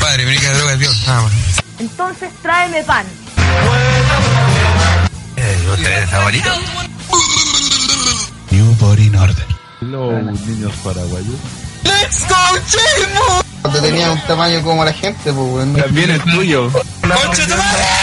padre, mi única droga es Dios. Nada más. Entonces tráeme pan. Eh, ¿Vos tenés favorito? New Body Order. Los niños paraguayos. Cuando tenía un tamaño como la gente, pues. También es tuyo. ¡Concha tu madre!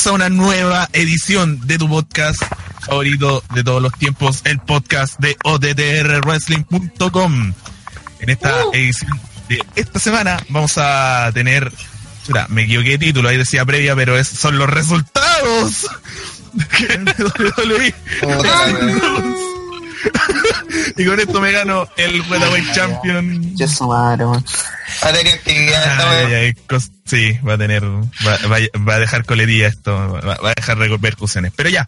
Bienvenidos a una nueva edición de tu podcast favorito de todos los tiempos, el podcast de OTTRWrestling.com. En esta edición de esta semana vamos a tener, me equivoqué de título, ahí decía previa, pero es, son los resultados de WWE. y con esto me gano el Weatherweight Champion. Yo su madre. Va a tener actividad esta sí, va a tener, va, va- va a dejar colería esto, va, va a dejar repercusiones. Pero ya,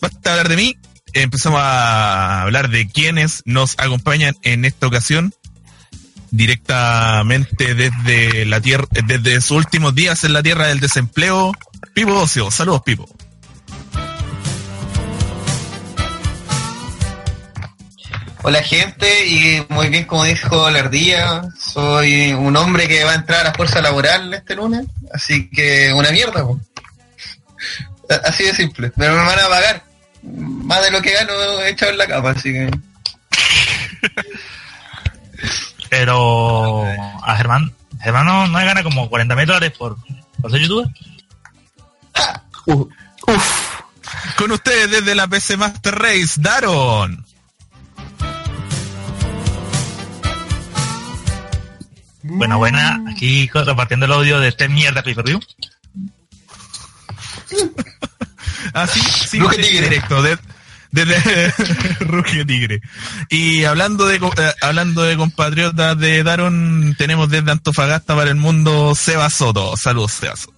basta hablar de mí, empezamos a hablar de quienes nos acompañan en esta ocasión directamente desde la tierra, desde sus últimos días en la tierra del desempleo. Pipo Ocio, saludos Pipo. Hola gente, y muy bien como dijo la ardilla, soy un hombre que va a entrar a la fuerza laboral este lunes, así que una mierda, po. Así de simple, pero me van a pagar más de lo que gano echado en la capa, así que Pero a Germán, Germán no, no gana como 40 mil dólares por, por ser youtuber. Con ustedes desde la PC Master Race, Daron. Buena, buena. Aquí repartiendo el audio de este mierda pay per view. Así, sí, directo, de- desde Ruge Tigre. Y hablando de eh, hablando de compatriotas de Daron, tenemos desde Antofagasta para el mundo Seba Soto. Saludos, Seba Soto.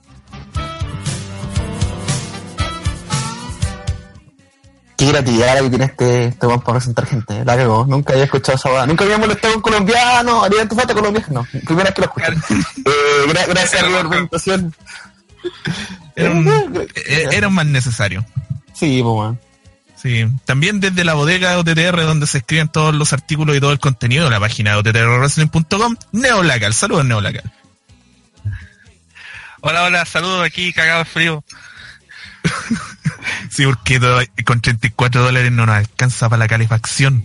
Qué gratitud que tiene este, este para presentar gente. La cagó. Nunca había escuchado esa weá. Nunca había molestado a un colombiano. Haría tu falta colombiano. No, primera vez que lo escucho. Eh, gra- gracias por la presentación. Era un, eh, era un más necesario. Sí, pues. Sí, también desde la bodega de OTTR donde se escriben todos los artículos y todo el contenido de la página de OTTRWrestling.com, Neoblacal. Saludos, Neoblacal. Hola, hola, saludos aquí, cagado de frío. Sí, porque con 34 dólares no nos alcanza para la calefacción.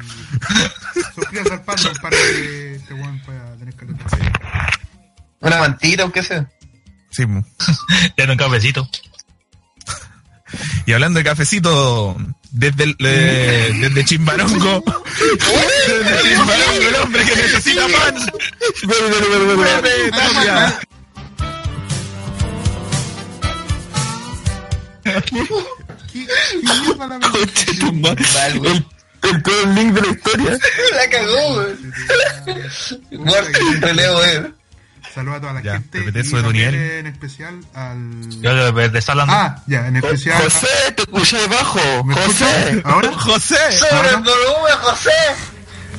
Suscríbase al fandom para que este weón pueda tener calefacción. una mantita aunque sea. Sí, mu. Ya un cafecito. y hablando de cafecito, desde, el, eh, desde Chimbarongo, desde Chimbarongo, el hombre que necesita pan. Pepe Tapia. ¿Qué, qué mierda la El, el peor link de la historia. la cagó, weón. Relevo, eh. Saludos a toda la Ya, gente. y eso de tu. En especial al. Yo de, de, hablando. Ah, ya, en especial. José, te escuché debajo. ¿Me José. ¿Ahora? José. Sobre el volumen, José.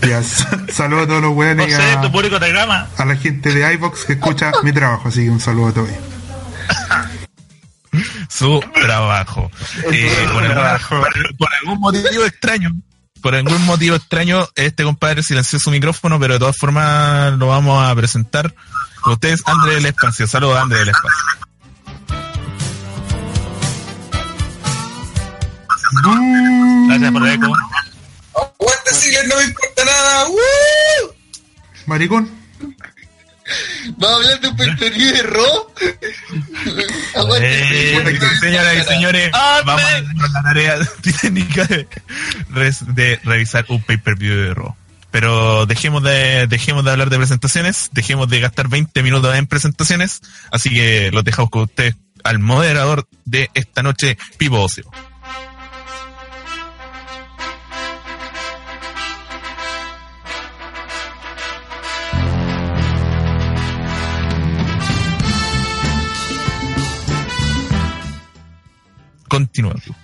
Ya, sa- saludos a todos los weones y José, tu a, público te grama. a la gente de iVox que escucha mi trabajo. Así que un saludo a todos. Su trabajo. Eh, por, alguna- por- por algún motivo extraño, por algún motivo extraño, este compadre silenció su micrófono, pero de todas formas lo vamos a presentar. Con ustedes, André del Espacio. Saludos, André del Espacio. Gracias por el eco. Aguanta, no me importa nada. ¡Woo! Maricón. ¿Va a hablar de un pay-per-view de Raw? Aguante, Eh, que- Señoras y señores, ¡Amén! vamos a darnos la tarea técnica de, res- de revisar un pay-per-view de Raw. Pero dejemos de, dejemos de hablar de presentaciones, dejemos de gastar 20 minutos en presentaciones, así que los dejamos con ustedes al moderador de esta noche, Pipo Ocio. Continúa. Pipo.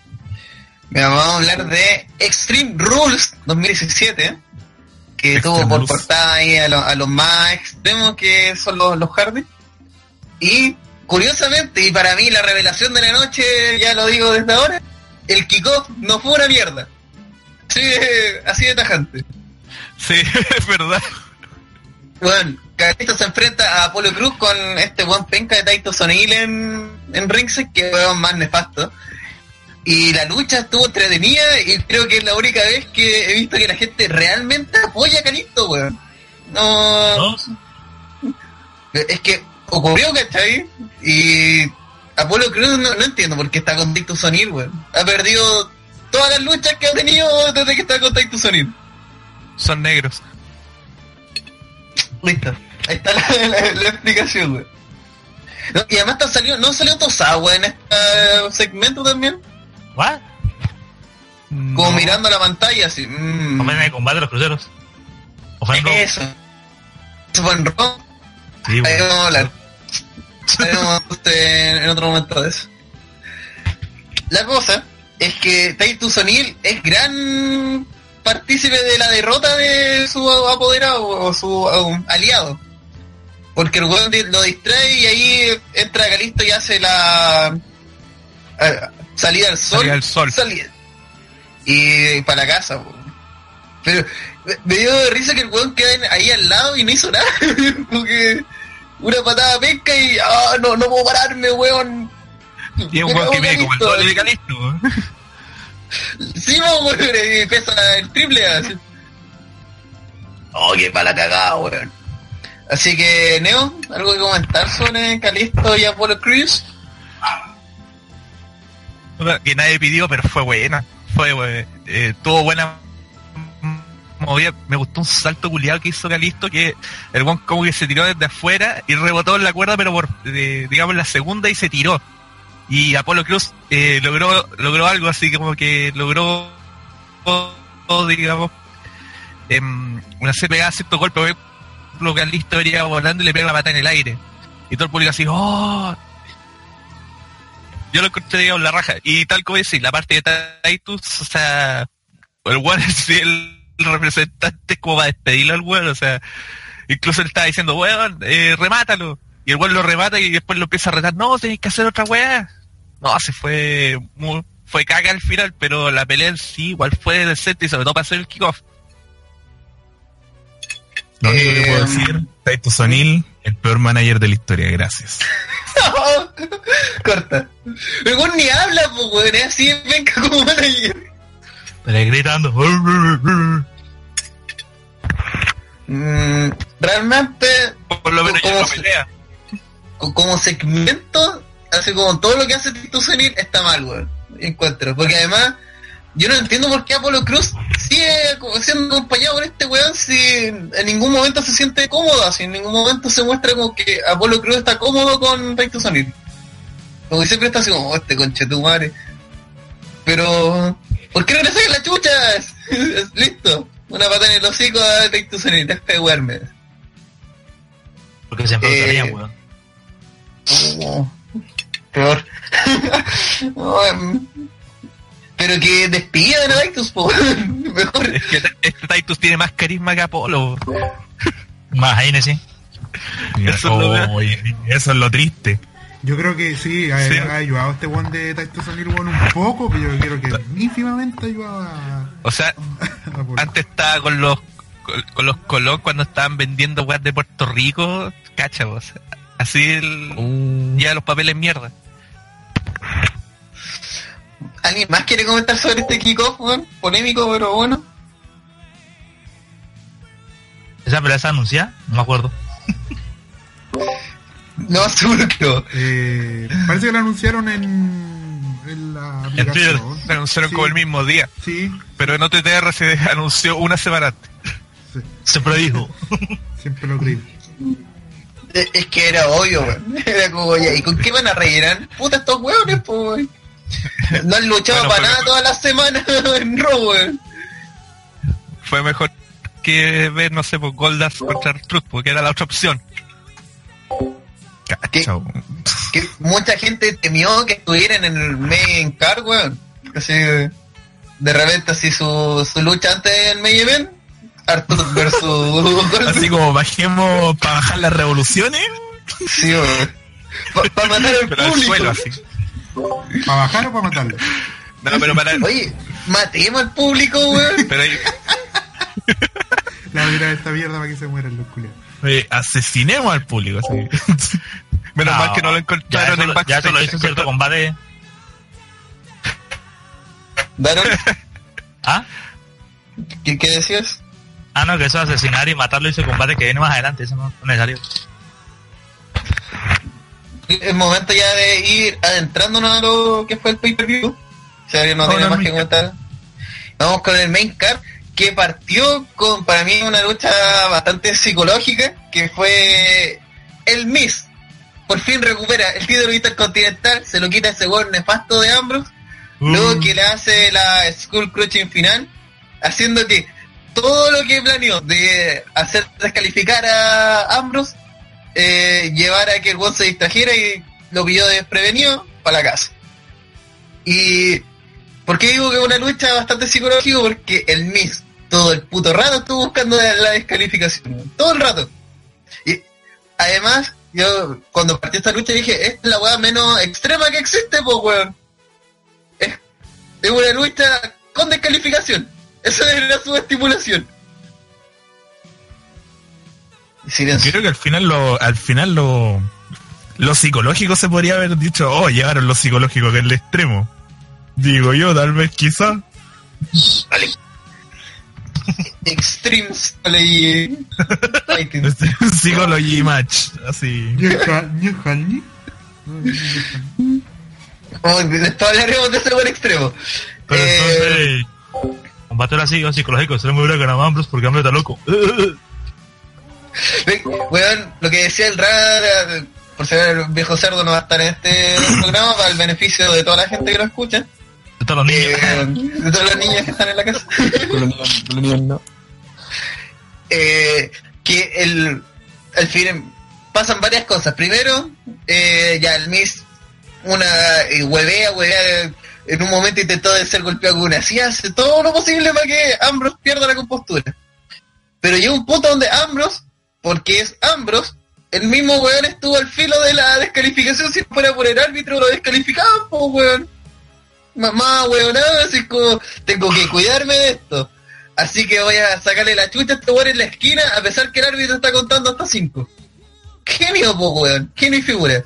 Mira, vamos a hablar de Extreme Rules 2017, que Extreme tuvo por Rules. portada ahí a, lo- a los más extremos que son los, los Hardy. Y curiosamente, y para mí la revelación de la noche, ya lo digo desde ahora, el kickoff no fue una mierda. De, así de tajante. Sí, es verdad. Bueno, Carlitos se enfrenta a Apolo Cruz con este buen penca de Taito Sonil en, en Ringside, que es más nefasto. Y la lucha estuvo entretenida y creo que es la única vez que he visto que la gente realmente apoya a Calisto, weón. No, ¿No? es que ocurrió, ¿cachai? Y Apolo Cruz no, no entiendo por qué está con Sonil, weón. Ha perdido todas las luchas que ha tenido desde que está con Sonil. Son negros. Listo. Ahí está la, la- la explicación. No, y además está salió, no salió Tosawa en este segmento también. ¿What? Como No. mirando la pantalla así. mm. Ofensa de combate de los cruceros. Ofensa. Eso. Eso fue en Raw. Sí, Ahí vamos a hablar. Hablaremos usted en otro momento de eso. La cosa es que Titus O'Neill es gran partícipe de la derrota de su apoderado o su um, aliado. Porque el weón lo distrae y ahí entra Calisto y hace la salida al sol. Salida al sol. Y para la casa. Pero me- me dio de risa que el weón queda ahí al lado y no hizo nada. Como que una patada pesca y ah, no, no puedo pararme, weón. Y es un Me weón que en como el doble de Calisto. Sí, weón, pesa el triple así. Oh, qué mala cagada, weón. Así que, Neo, ¿algo que comentar sobre Calisto y Apollo Crews? Que nadie pidió, pero fue buena. Fue, eh, tuvo buena movida. Me gustó un salto culiado que hizo Calisto, que el one como que se tiró desde afuera y rebotó en la cuerda, pero por, eh, digamos, la segunda y se tiró. Y Apolo Cruz eh, logró logró algo así como que logró, digamos, em, una se pegaba cierto golpe. Calisto venía volando y le pega la pata en el aire. Y todo el público así, ¡oh! Yo lo encontré digamos, la raja. Y tal como decís, la parte de Titus, o sea, el weón es el representante como para despedirlo al weón, o sea, incluso él estaba diciendo, weón, eh, remátalo. Y el weón lo remata y después lo empieza a retar, no, tenéis que hacer otra weá. No, se fue, muy- fue caga al final, pero la pelea en sí igual fue decente y sobre todo para hacer el kickoff. Lo único que Eh, puedo decir, Titus O'Neill, el peor manager de la historia, gracias. Corta. El weón ni habla, pues, weón, es así, venga como manager. Pero ahí gritando. Mm, realmente, Por lo menos ya ¿Cómo no se- como segmento, así como todo lo que hace Tito Senil está mal, weón. Encuentro. Porque además, yo no entiendo por qué Apolo Cruz sigue siendo acompañado por este weón si en ningún momento se siente cómodo, si en ningún momento se muestra como que Apolo Cruz está cómodo con Tito Senil. Como que siempre está así como, "Oh, este conche tu madre. Pero, ¿por qué no le sacas la chucha? Listo. Una pata en el hocico a Tito Senil, deja de wearme. Porque se Eh, enfrentarían, weón. Oh, peor. pero que despidan a Titus, po. Mejor. Es que este Titus tiene más carisma que Apolo. Más ahí, sí. Eso, es lo, eso es lo triste. Yo creo que sí, ha, Sí. ha ayudado este one de Titus O'Neill one un poco, pero yo creo que ínfimamente ayudaba O sea, a, a antes estaba con los con, con los Colón cuando estaban vendiendo weas de Puerto Rico, cacha. Así el, ya los papeles mierda. ¿Alguien más quiere comentar sobre este kickoff, weón? Polémico, pero bueno. ¿Esa pelea se anuncia? No me acuerdo. No, seguro que no. Eh, parece que lo anunciaron en, en la En Twitter. aplicación. Se anunciaron Sí. como el mismo día. Sí, Pero en OTTR se anunció una semana antes. sí, Se predijo. siempre lo creí. Es que era obvio, weón. Era como, ¿y con qué van a rellenar? Puta, estos hueones, pues, weón. No han luchado Bueno, para nada mejor. todas las semanas en Raw, weón. Fue mejor que ver, no sé, pues Goldas contra Truth, porque era la otra opción. Que mucha gente temió que estuvieran en el main card, weón. Así, de repente, así su, su lucha antes del main event, Arthur versus. Así como bajemos para bajar las revoluciones, Sí, weón. Para matar al pero al público. suelo así. ¿Para bajar o para matarlo? No, pero para. Oye, matemos al público, weón. Pero ahí- La de esta mierda para que se mueran los culiados. oye, asesinemos al público, así. Menos mal que no lo Ya encontraron eso, en lo- ya eso lo hizo backstage. cierto combate. Daron, ¿Ah? ¿qué, qué decías? Ah, no, que eso asesinar y matarlo hizo combate que viene más adelante. Eso no es necesario. Es momento ya de ir adentrándonos a lo que fue el pay-per-view. O sea, no al más que comentar. Vamos con el main card, que partió con, para mí, una lucha bastante psicológica, que fue el Miss. Por fin recupera el título intercontinental, se lo quita ese gol nefasto de Ambrose, luego que le hace la Skull Crushing final, haciendo que todo lo que planeó de hacer descalificar a Ambrose eh, llevara a que el One se distrajera y lo pilló desprevenido para la casa. Y ¿por qué digo que es una lucha bastante psicológica? Porque el Miz todo el puto rato estuvo buscando la, descalificación. Todo el rato. Y además, yo cuando partió esta lucha dije, es la weá menos extrema que existe, pues weón. Es, es una lucha con descalificación. Esa era su estipulación. Silencio. Creo que al final lo, al final lo, lo psicológico se podría haber dicho, oh, llegaron lo psicológico que es el extremo. Digo yo, tal vez quizá. Extreme Psychology Fighting. Psychology match, así. Oh, después hablaremos de ese buen extremo. Pero Eh, entonces, combate era así, psicológico. Se le muy que a Ambrose porque Ambrose está loco. Weón, lo que decía el RAR, por ser el viejo cerdo no va a estar en este programa para el beneficio de toda la gente que lo escucha, De todos los niños. eh, de todos los niños que están en la casa, Con los niños- con los niños no. eh, que el, al fin pasan varias cosas. Primero, eh, ya el Miss una eh, huevea, huevea, en un momento intentó de ser golpeado con una silla, hace todo lo posible para que Ambrose pierda la compostura. Pero llega un punto donde Ambrose, porque es Ambrose, el mismo weón estuvo al filo de la descalificación, si fuera por el árbitro lo descalificaban, pues weón. Mamá, weón, así como, tengo que cuidarme de esto. Así que voy a sacarle la chucha a este weón en la esquina, a pesar que el árbitro está contando hasta 5. Genio, po, weón, genio y figura.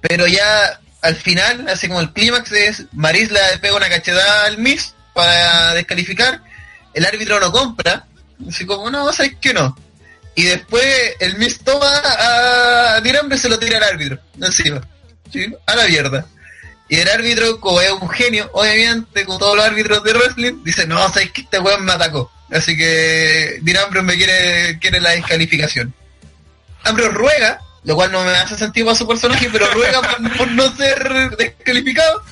Pero ya al final, así como el clímax es Maris le pega una cachetada al Miss para descalificar, el árbitro no compra, así como, no, sabes que no. Y después el Miss toma a Tirambre y se lo tira al árbitro, encima, ¿sí? a la mierda. Y el árbitro, como es un genio, obviamente, como todos los árbitros de wrestling, dice, no, sabes que este weón me atacó. Así que Dirambro me quiere, quiere la descalificación. Ambrose ruega, lo cual no me hace sentido para su personaje, pero ruega por, no ser descalificado.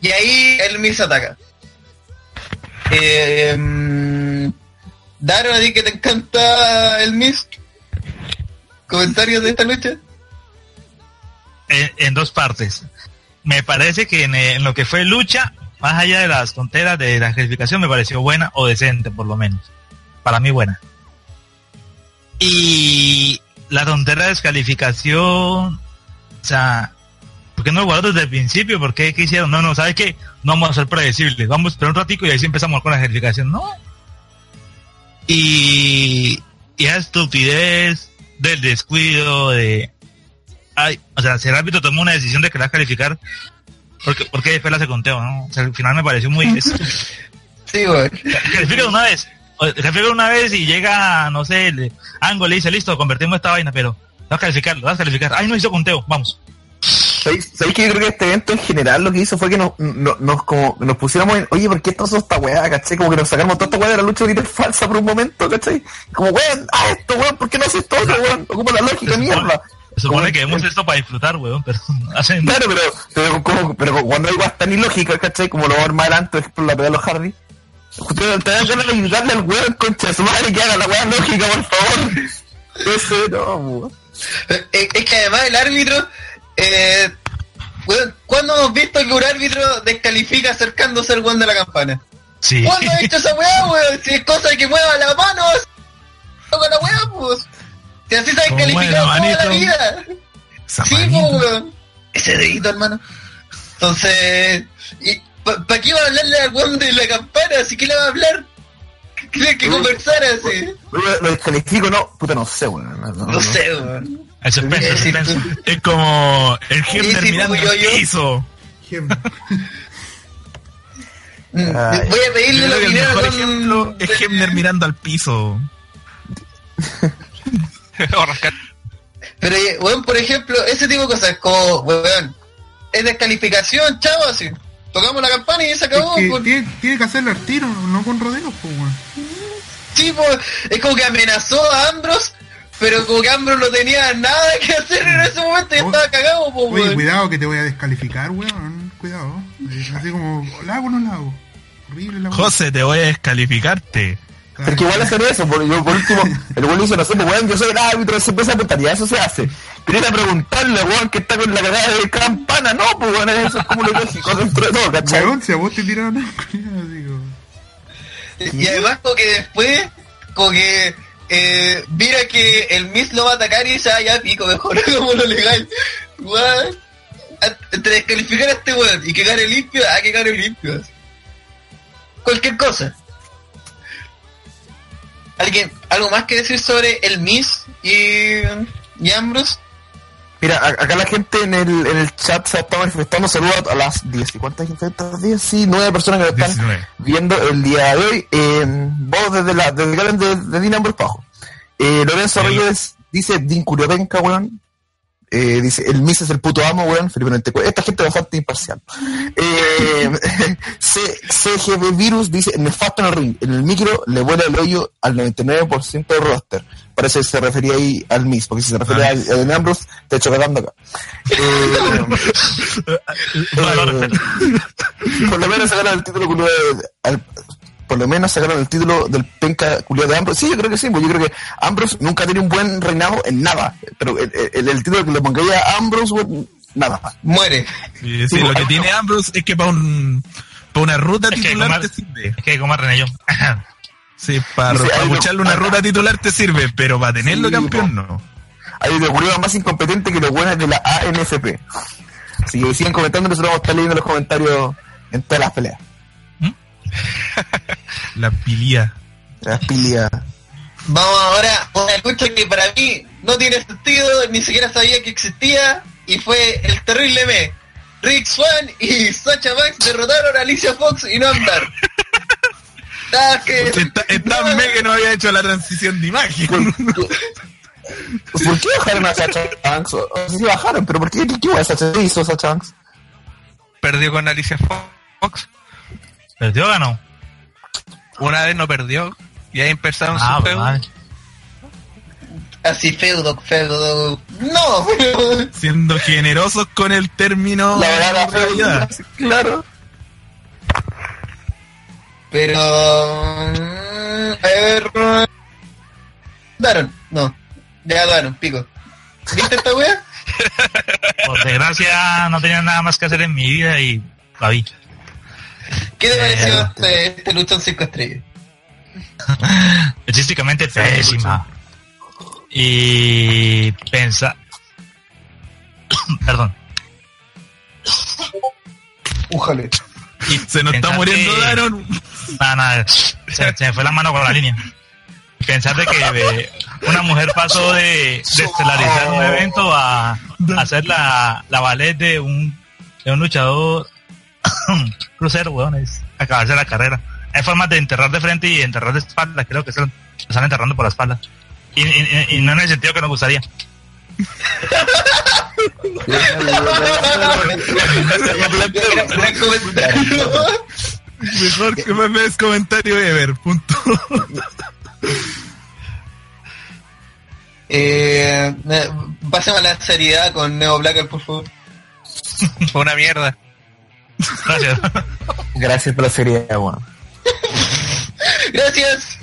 Y ahí el Miss ataca. Eh, mm, Daron a ti que te encanta el Miss. ¿Comentarios de esta lucha? en, dos partes. Me parece que en, en lo que fue lucha, más allá de las tonteras de la clasificación, me pareció buena o decente, por lo menos. Para mí, buena. Y la tontera de descalificación, o sea, ¿por qué no lo guardaron desde el principio? ¿Por qué, qué hicieron? No, no, ¿sabes qué? No vamos a ser predecibles. Vamos a esperar un ratico y ahí sí empezamos con la descalificación. No. Y, y esa estupidez del descuido, de, ay, o sea, si el árbitro tomó una decisión de querer calificar, porque, porque después la hace conteo, ¿no? O sea, al final me pareció muy... estúpido. Sí, weón. Califica una vez, califica una vez y llega, no sé, el ángulo le dice, listo, convertimos esta vaina, pero vas a calificar, lo vas a calificar. Ay, no hizo conteo, vamos. ¿Sabéis sabéis que yo creo que este evento en general lo que hizo fue que nos, nos, nos como, nos pusiéramos en, oye, ¿por qué esto esta weá, cachai? Como que nos sacamos toda esta weá de la lucha libre falsa por un momento, cachai? Como, weón, ah, esto, weón, ¿por qué no haces todo, weón? Ocupa la lógica, supone- mierda. Se supone que vemos esto para disfrutar, weón, pero hacen... Claro, pero, pero, como, pero cuando hay weas tan ilógicas, ¿cachai? Como lo vamos a más adelante, por la pelea de los Hardy. Te te ganas de ayudarle al weón, concha de su madre, que haga la wea lógica, por favor. Ese no, weón. Es, es que además el árbitro, eh, weón, ¿cuándo hemos visto que un árbitro descalifica acercándose al weón de la campana? Sí. ¿Cuándo ha hecho esa weá, weón? Si es cosa de que mueva la mano, toca la weá, pues. Si así se ha descalificado toda la vida. Sí, pues, weón. Ese dedito, hermano. Entonces, ¿para qué va a hablarle al weón de la campana? ¿Si qué le va a hablar? ¿Cree que conversar así? Lo, lo descalifico, no, puta, no sé, weón. No, no, No sé, weón. El suspenso, el Sí, suspenso. tú- Es como el sí, mirando yo, piso. Mm, Voy a pedirle opinión mejor al ejemplo es Himmler mirando al piso. Pero, eh, weón, por ejemplo, ese tipo de cosas, como, weón, es descalificación, chavo, así. Tocamos la campana y se acabó. Es que pues. tiene, tiene que hacerlo al tiro, no con rodeos, pues, weón. Sí, pues, es como que amenazó a Ambros, pero como que Ambros no tenía nada que hacer en ese momento y Oh. estaba cagado, pues, Oye, weón. cuidado que te voy a descalificar, weón. Cuidado. Eh, Así como, ¿la hago o no la hago? Horrible la weón. José, te voy a descalificarte. Pero que igual hacen eso, por, yo, por último, el weón dice, no sé, pues weón, yo soy el árbitro, se empieza a apuntar, ya eso se hace. Pero ir a preguntarle, weón, que está con la cagada de campana, no, pues weón, eso es como lo lógico dentro de todo, ¿cachai? Weón, si a vos te tiraron a como... Y además como que después, como que eh, mira que el Miss lo va a atacar y dice, ah, ya pico, mejor como lo legal. Entre descalificar a este weón y que gane limpio, ah, que gane limpio. Cualquier cosa. ¿Alguien, algo más que decir sobre el Miss y, y Ambrose? Mira, acá la gente en el, en el chat se está manifestando, saludos a las 10, ¿y cuántas gente? ¿10? Sí, 9 personas que lo están 19. viendo el día de hoy. Eh, vos desde la, desde el de, de Pajo. Eh, Lorenzo. Reyes dice, Din Curiopenca, weón. Eh, dice, el Miss es el puto amo, weón. Felipe Nentecue. Esta gente es bastante imparcial. Eh, CGB Virus dice, nefasto en el ring. En el micro le vuela el hoyo al 99% del roster. Parece que se refería ahí al Miss, porque si se refería Ah. al, al Ambrose, te echo cagando acá. Eh, eh, por lo menos sacaron el título al- por lo menos sacaron el título del penca culiado de Ambrose. Sí, yo creo que sí, pues yo creo que Ambrose nunca tiene un buen reinado en nada. Pero el, el- el título que le pongaría a Ambrose, nada. Muere. Sí, Sí, lo pues, que tiene Ambrose es que para un para una ruta Es que titular te sirve. Es que como René yo. Sí, para, Dice, para una ruta titular te sirve, pero para tenerlo Sí, campeón no. Hay de culiado más incompetente que los buenos de la ANFP. Así que sigan comentando, nosotros vamos a estar leyendo los comentarios en todas las peleas. La pilía. Las pilias. Vamos ahora a una lucha que para mí no tiene sentido, ni siquiera sabía que existía, y fue el terrible me. Rick Swan y Sacha Banks derrotaron a Alicia Fox y no andar. Ah, que- Está, está no, me que no había hecho la transición de imagen. ¿Por qué bajaron a Sacha Banks? O- o sí bajaron, pero ¿por qué? ¿Qué? ¿Qué hizo Sacha Banks? Perdió con Alicia Fox. ¿Perdió o ganó? Una vez no perdió. Y ahí empezaron Ah, sus feudos. vale. Así feudo, feudo. No, Siendo generosos con el término La verdad, la realidad. Claro. pero. mm, A ver. Daron, no. Ya daron, pico. ¿Viste esta wea? Por desgracia no tenía nada más que hacer en mi vida y la vi. ¿Qué te pareció este, este luchón 5 estrellas? Artísticamente pésima. Y pensa... Perdón. Újale. Y Se nos está muriendo que- Daron. Nada, nada, se, se me fue la mano con la línea. Pensar de que una mujer pasó de, de estelarizar un evento a, a hacer la, la ballet de un, de un luchador crucero, weón, es acabarse la carrera. Hay formas de enterrar de frente y enterrar de espalda, creo que se lo están enterrando por la espalda. Y, y- y no en el sentido que nos gustaría. Mejor que memes comentario ever. Punto. Eh, eh, pasemos a la seriedad con Neo Blacker, por favor. Fue una mierda. Gracias. Gracias por la seriedad, weón. Gracias.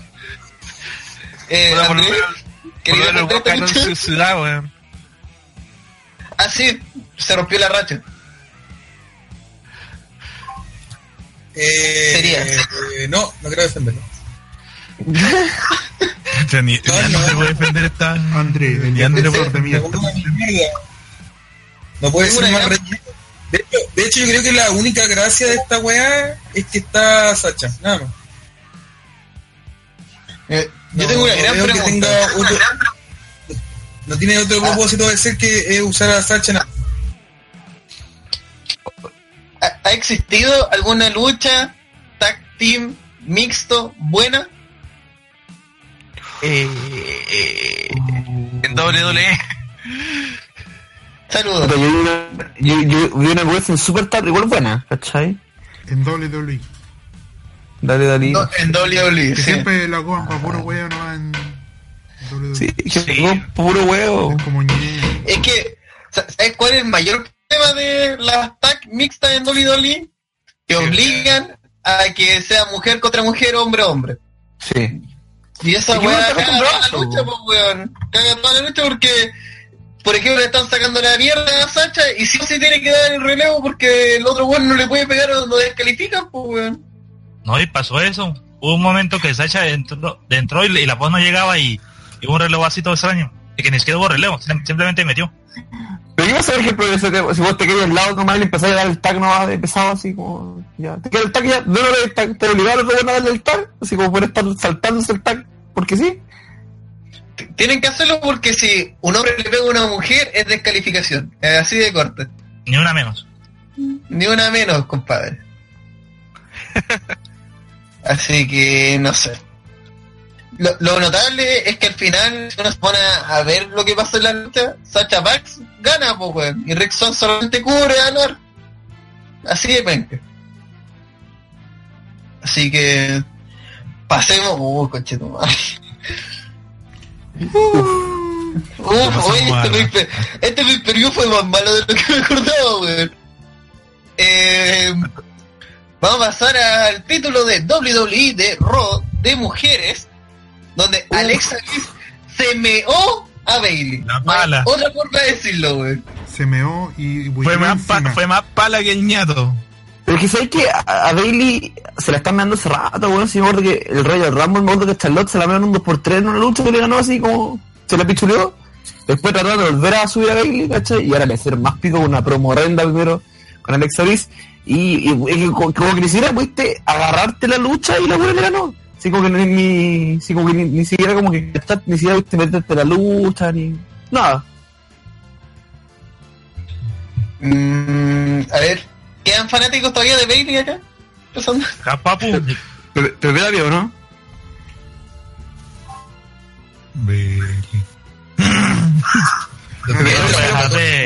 Eh, por lo Andrés, menos- Por ¿querías lo menos contar esta Boca no lucha? en su ciudad, weón. Ah, sí, se rompió la racha. Eh, Sería. eh, no, no quiero defenderlo. Ya ni, No, no. no se puede defender esta. André, el André defensor de mierda. No puede ser más relleno. De hecho, de hecho, yo creo que la única gracia de esta weá es que está Sacha, nada más. Eh, yo No, tengo una no gran pregunta. tenga otro- no tiene otro Ah. propósito de ser que eh, usar a Sacha nada. ¿Ha, ha existido alguna lucha tag team mixto buena? Eh, eh, en WWE. Saludos. Puta, Yo, vi una- yo, yo vi una wrestling super tarde, igual buena, ¿cachai? En WWE. Dale, dale. No, en WWE, Que sí. siempre la cojan para puro huevo no en WWE. Sí, Sí. puro huevo. Es como ñe. Es que, sa- ¿sabes cuál es el mayor problema de las tag mixtas en WWE? Que obligan a que sea mujer contra mujer, hombre hombre. Sí. Y esa weá caga toda la lucha, pues weón. Caga toda la lucha porque, por ejemplo, le están sacando la mierda a Sacha y sí o sí tiene que dar el relevo porque el otro weón no le puede pegar o lo descalifican, pues weón. No, y pasó eso. Hubo un momento que Sacha entró, entró y, y la voz no llegaba y, y hubo un relevo así todo extraño. Y que ni siquiera hubo relevo, sim- simplemente metió. Pero yo profesor, que si vos te quedas al lado nomás y le empezás a dar el tag nomás de pesado así como, ya, te queda el tag ya, no, no, el tag, te obligaron a darle el tag, así como por estar saltándose el tag, porque sí. Tienen que hacerlo porque si un hombre le pega a una mujer es descalificación. Es así de corte. Ni una menos. Ni una menos, compadre. Así que no sé. Lo, lo notable es que al final, si uno se pone a ver lo que pasa en la lucha, Sacha Banks gana, pues, weón. Y Rick Son solamente cubre a. Así de penca. Así que. Pasemos. Uh, coche tu madre. Uf, pasamos oye, este este pay-per-view fue más malo de lo que me acordaba, weón. Eh, vamos a pasar al título de WWE de Raw de mujeres, donde Alexa Bliss se meó a Bailey. La pala. Otra forma de decirlo, weón. Se meó y Fue más, pa- fue más pala que el ñato. Pero es que sabes que a, Bailey se la están dando hace rato, weón, si me acuerdo que el Royal Rumble, me acuerdo que Charlotte se la en un 2x3 en una lucha que le ganó así como, se la pichuleó. Después trataron de volver a subir a Bailey, ¿cachai? Y ahora le hicieron más pico con una promo horrenda primero con Alexa Bliss. Y, y, y como, como que ni siquiera pudiste agarrarte la lucha y la buena le ganó. Así como que ni, ni, como que ni, siquiera como que ni siquiera pudiste meterte la lucha, ni nada. Mm, a ver, ¿quedan fanáticos todavía de Bailey acá? Empezando. Ja, papu. Pero, pero queda bien, ¿no?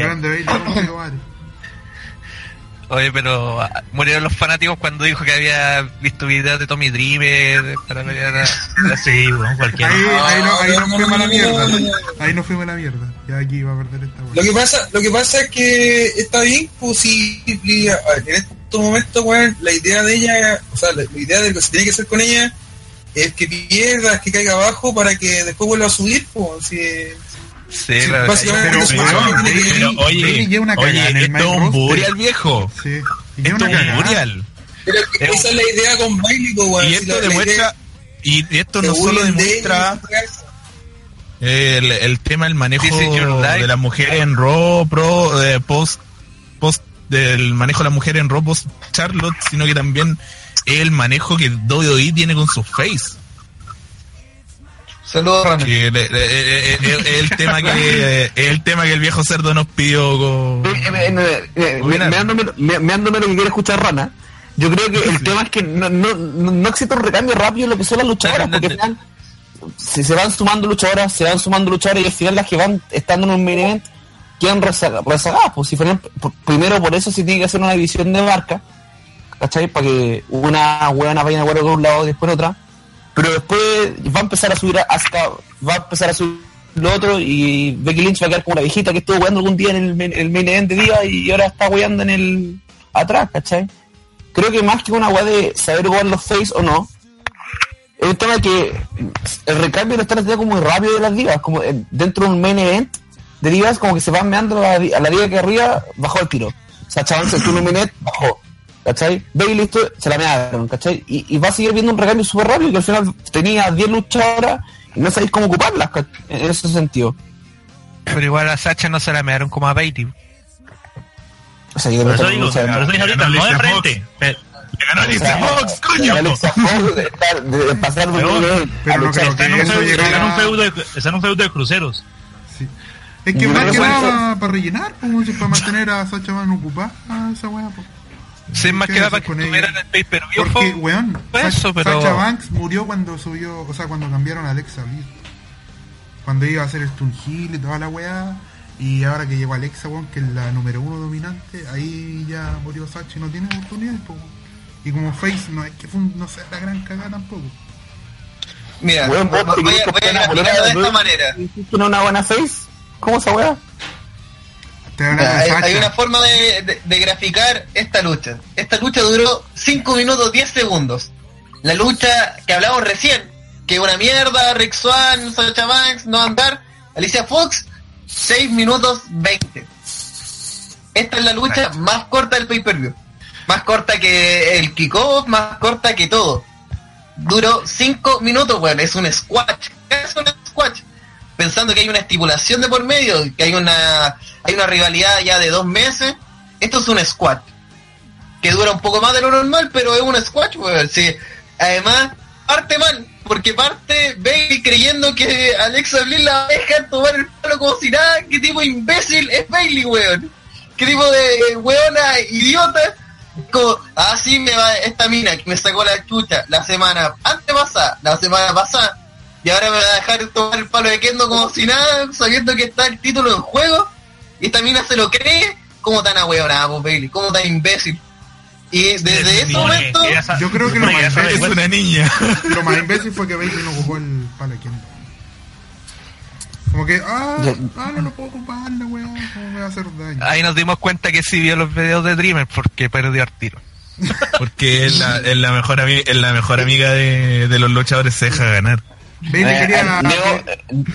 Grande Bailey, madre. Oye, pero ah, murieron los fanáticos cuando dijo que había visto videos de Tommy Dreamer para pelear a- Sí, bueno, cualquiera. Ahí, ahí, no, ahí no, no, fuimos a la no, mierda. no, no. Ahí nos fuimos a la mierda. Ya aquí va a perder esta Lo weá. que pasa, lo que pasa es que está bien, pues sí, en estos momentos, weón, la idea de ella, o sea, la, la idea de lo que se tiene que hacer con ella es que pierda, que caiga abajo para que después vuelva a subir, pues, si, Sí, Sí, pero- básicamente Pero, Pero, oye, una es main un burial viejo. Sí. Y Esto lleva es una un burial. Pero esa es la idea con Bailey, pues, Y esto la- la demuestra, y esto no solo demuestra el, el tema del manejo de la mujer en Raw, pro, eh, post, post, del manejo de la mujer en Raw post Charlotte, sino que también el manejo que WWE tiene con su face. Saludos, Rana. Eh, eh, eh, el tema que eh, el tema que el viejo cerdo nos pidió con meándome, me- meándome lo que quiere escuchar Rana. Yo creo que el tema es que no, no, no, existe un recambio rápido en lo que son las luchadoras, No, no, porque al no. final se, se van sumando luchadoras, se van sumando luchadoras y al final las que van estando en un main event quedan rezaga- rezagadas. Pues si fueran- por- primero por eso se tiene que hacer una división de marca, ¿cachai? Para que una huevona vaya a jugar de un lado y después otra. Pero después va a empezar a subir a Asuka, va a empezar a subir lo otro y Becky Lynch va a quedar como la viejita que estuvo jugando algún día en el, main- event de día y ahora está jugando en el atrás, ¿cachai? Creo que más que una weá de saber jugar los face o no, es un tema que el recambio lo están haciendo como muy rápido de las divas, como dentro de un main event de divas como que se van meando a la, a diva que arriba, bajó el tiro. Sacha Banks estuvo en un main event, bajó. ¿Cachai? Bailey esto, se la mearon, ¿cachai? Y, y va a seguir viendo un recambio súper rápido que al final tenía 10 luchadoras y no sabéis cómo ocuparlas, ¿cachai? en ese sentido. Pero igual a Sacha no se la mearon como a Bailey. O sea, yo creo eso digo, eso dije ahorita, no de frente. Pero- Le ganó Alicia Fox, coño. Alexa Fox de, estar- de pasar de Pero- pero Está en un feudo- de- cruceros. Sí. Es que más que nada para rellenar, como si para mantener a Sacha Van ocupada a esa weá. Sí, más ¿Qué que nada que con estuviera en ella? el pay-per-view. Porque, fue- weón, fue Sa- eso, pero- Sacha Banks murió cuando subió, o sea, cuando cambiaron a Alexa Bliss. Cuando iba a hacer el Stun Hill y toda la weá. Y ahora que llegó Alexa, weón, que es la número uno dominante, ahí ya murió Sacha y no tiene oportunidades, po. Y como Face no es que fue un- no sea la gran cagada tampoco. Mira, Weón, voy, a, voy de esta manera. ¿Hiciste una- una buena face? ¿Cómo esa weá? Hay, una forma de, de- de graficar esta lucha. Esta lucha duró 5 minutos 10 segundos. La lucha que hablamos recién, que una mierda, Rick Swan, Sacha Banks, no andar, Alicia Fox, 6 minutos 20. Esta es la lucha más corta del pay-per-view. Más corta que el kickoff, más corta que todo. Duró 5 minutos, weón. Es un squash. Es un squash. Pensando que hay una estipulación de por medio, que hay una, hay una rivalidad ya de dos meses. Esto es un squash. Que dura un poco más de lo normal, pero es un squash, weón. Sí. Además, parte mal, porque parte Bailey creyendo que Alexa Bliss la va a dejar tomar el palo como si nada. ¿Qué tipo de imbécil es Bailey, weón? ¿Qué tipo de weona idiota? Así me va esta mina que me sacó la chucha la semana antes pasada, la semana pasada, y ahora me va a dejar tomar el palo de Kendo como si nada, sabiendo que está el título en juego, y esta mina se lo cree, como tan ahueonada, pues, Bailey, como tan imbécil. Y desde ese momento, Yo creo que lo más, Es imbécil, una niña. lo más imbécil fue que Bailey no ocupó el palo de Kendo. Como que, ah, ah, no lo puedo ocupar, la ¿cómo me va a hacer daño? Ahí nos dimos cuenta que sí vio los videos de Dreamer porque perdió al tiro. Porque es la, es la mejor, ami- es la mejor amiga de, de los luchadores, se deja ganar. Bailey Eh, quería, eh, Neo-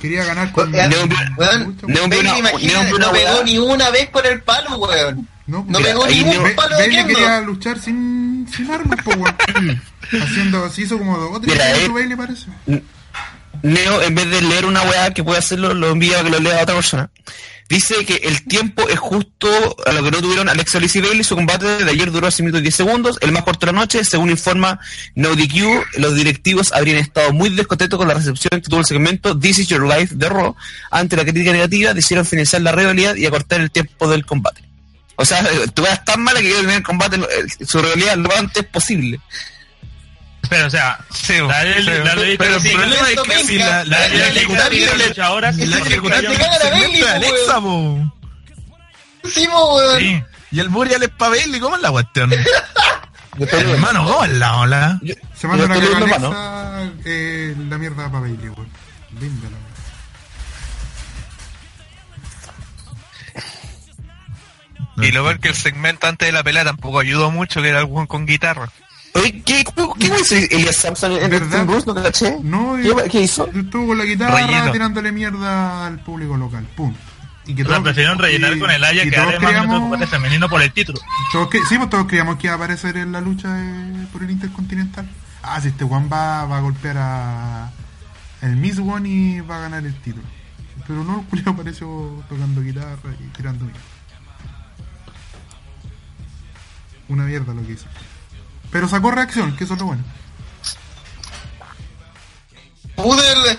quería ganar con... Eh, Neo- weón, Neo- Bailey, una- imagínate, Neo- una no pegó ni una vez con el palo, weón. No, No pegó ningún Ba- palo de Bailey quería luchar sin, sin armas, po, weón. Haciendo, se hizo como dos o tres eh. Bailey parece. Neo, en vez de leer una weá que puede hacerlo, lo envía a que lo lea a otra persona. Dice que el tiempo es justo a lo que no tuvieron Alexa Bliss Bailey. Su combate de ayer duró 6 minutos y 10 segundos, el más corto de la noche. Según informa NoDQ, los directivos habrían estado muy descontentos con la recepción que tuvo el segmento This is Your Life de Raw. Ante la crítica negativa, decidieron finalizar la rivalidad y acortar el tiempo del combate. O sea, tú veas tan mala que quiero terminar el combate, eh, su rivalidad lo antes posible. Pero, o sea, Sí, la ley- sí. la ley- Pero el sí, problema es que si la, la, la- la la- po, Alexa, po. Sí, po, weón. Sí. Y el Burial es pa' Bailey, ¿cómo es la cuestión? Hermano, ¿cómo es la ola? Se manda una Alexa, eh, la mierda para Bailey, weón. Linda la. Y lo peor que el segmento antes de la pelea tampoco ayudó mucho, que era algún con guitarra. Oye, ¿qué, qué es Elias Samson en el ¿Verdad? Team Bruce? ¿No caché? No, ¿Qué, qué hizo? Estuvo con la guitarra Relleno. tirándole mierda al público local, punto. Y que todos- prefirieron rellenar y- con el Aya que todos darle más minutos de creíamos- combate femenino por el título. todos cre- sí, pues todos creíamos que iba a aparecer en la lucha de- por el Intercontinental. Ah, si este Juan va, va a golpear a el Miss One y va a ganar el título. Pero no, el culiao apareció tocando guitarra y tirando mierda. Una mierda lo que hizo. Pero sacó reacción, que eso es lo bueno. Pudel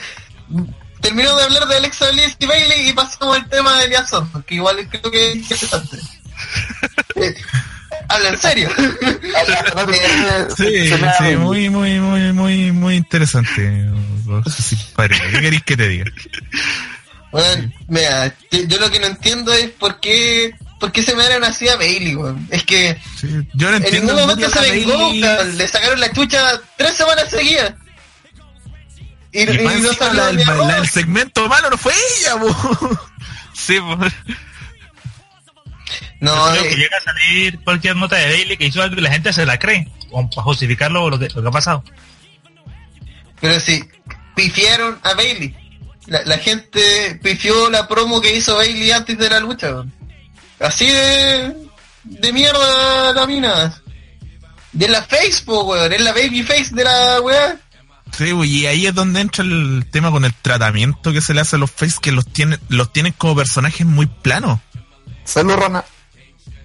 terminó de hablar de Alexa Bliss y Bailey y pasamos al tema de Santos, que igual creo que es interesante. Eh, habla en serio. Sí, sí, muy, muy, muy, muy, muy interesante. Sí, padre, ¿Qué queréis que te diga? Bueno, mira, yo lo que no entiendo es por qué, por qué se me dieron así a Bailey, weón. Es que Sí, yo no en ningún momento el se vengó, le sacaron la chucha tres semanas seguidas. Y, Y y más no la, arroz. del segmento malo no fue ella, po. Sí, pues. No, Creo que eh, llega a salir cualquier nota de Bailey que hizo algo y la gente se la cree, para justificar lo, lo que, lo que ha pasado. pero sí, pifiaron a Bailey. La, la gente pifió la promo que hizo Bailey antes de la lucha, weón. Así de, de mierda la mina. De la face, po, weón. Es la baby face de la weá. Sí, y ahí es donde entra el tema con el tratamiento que se le hace a los face que los tienen, los tienen como personajes muy planos. Salud, Rana.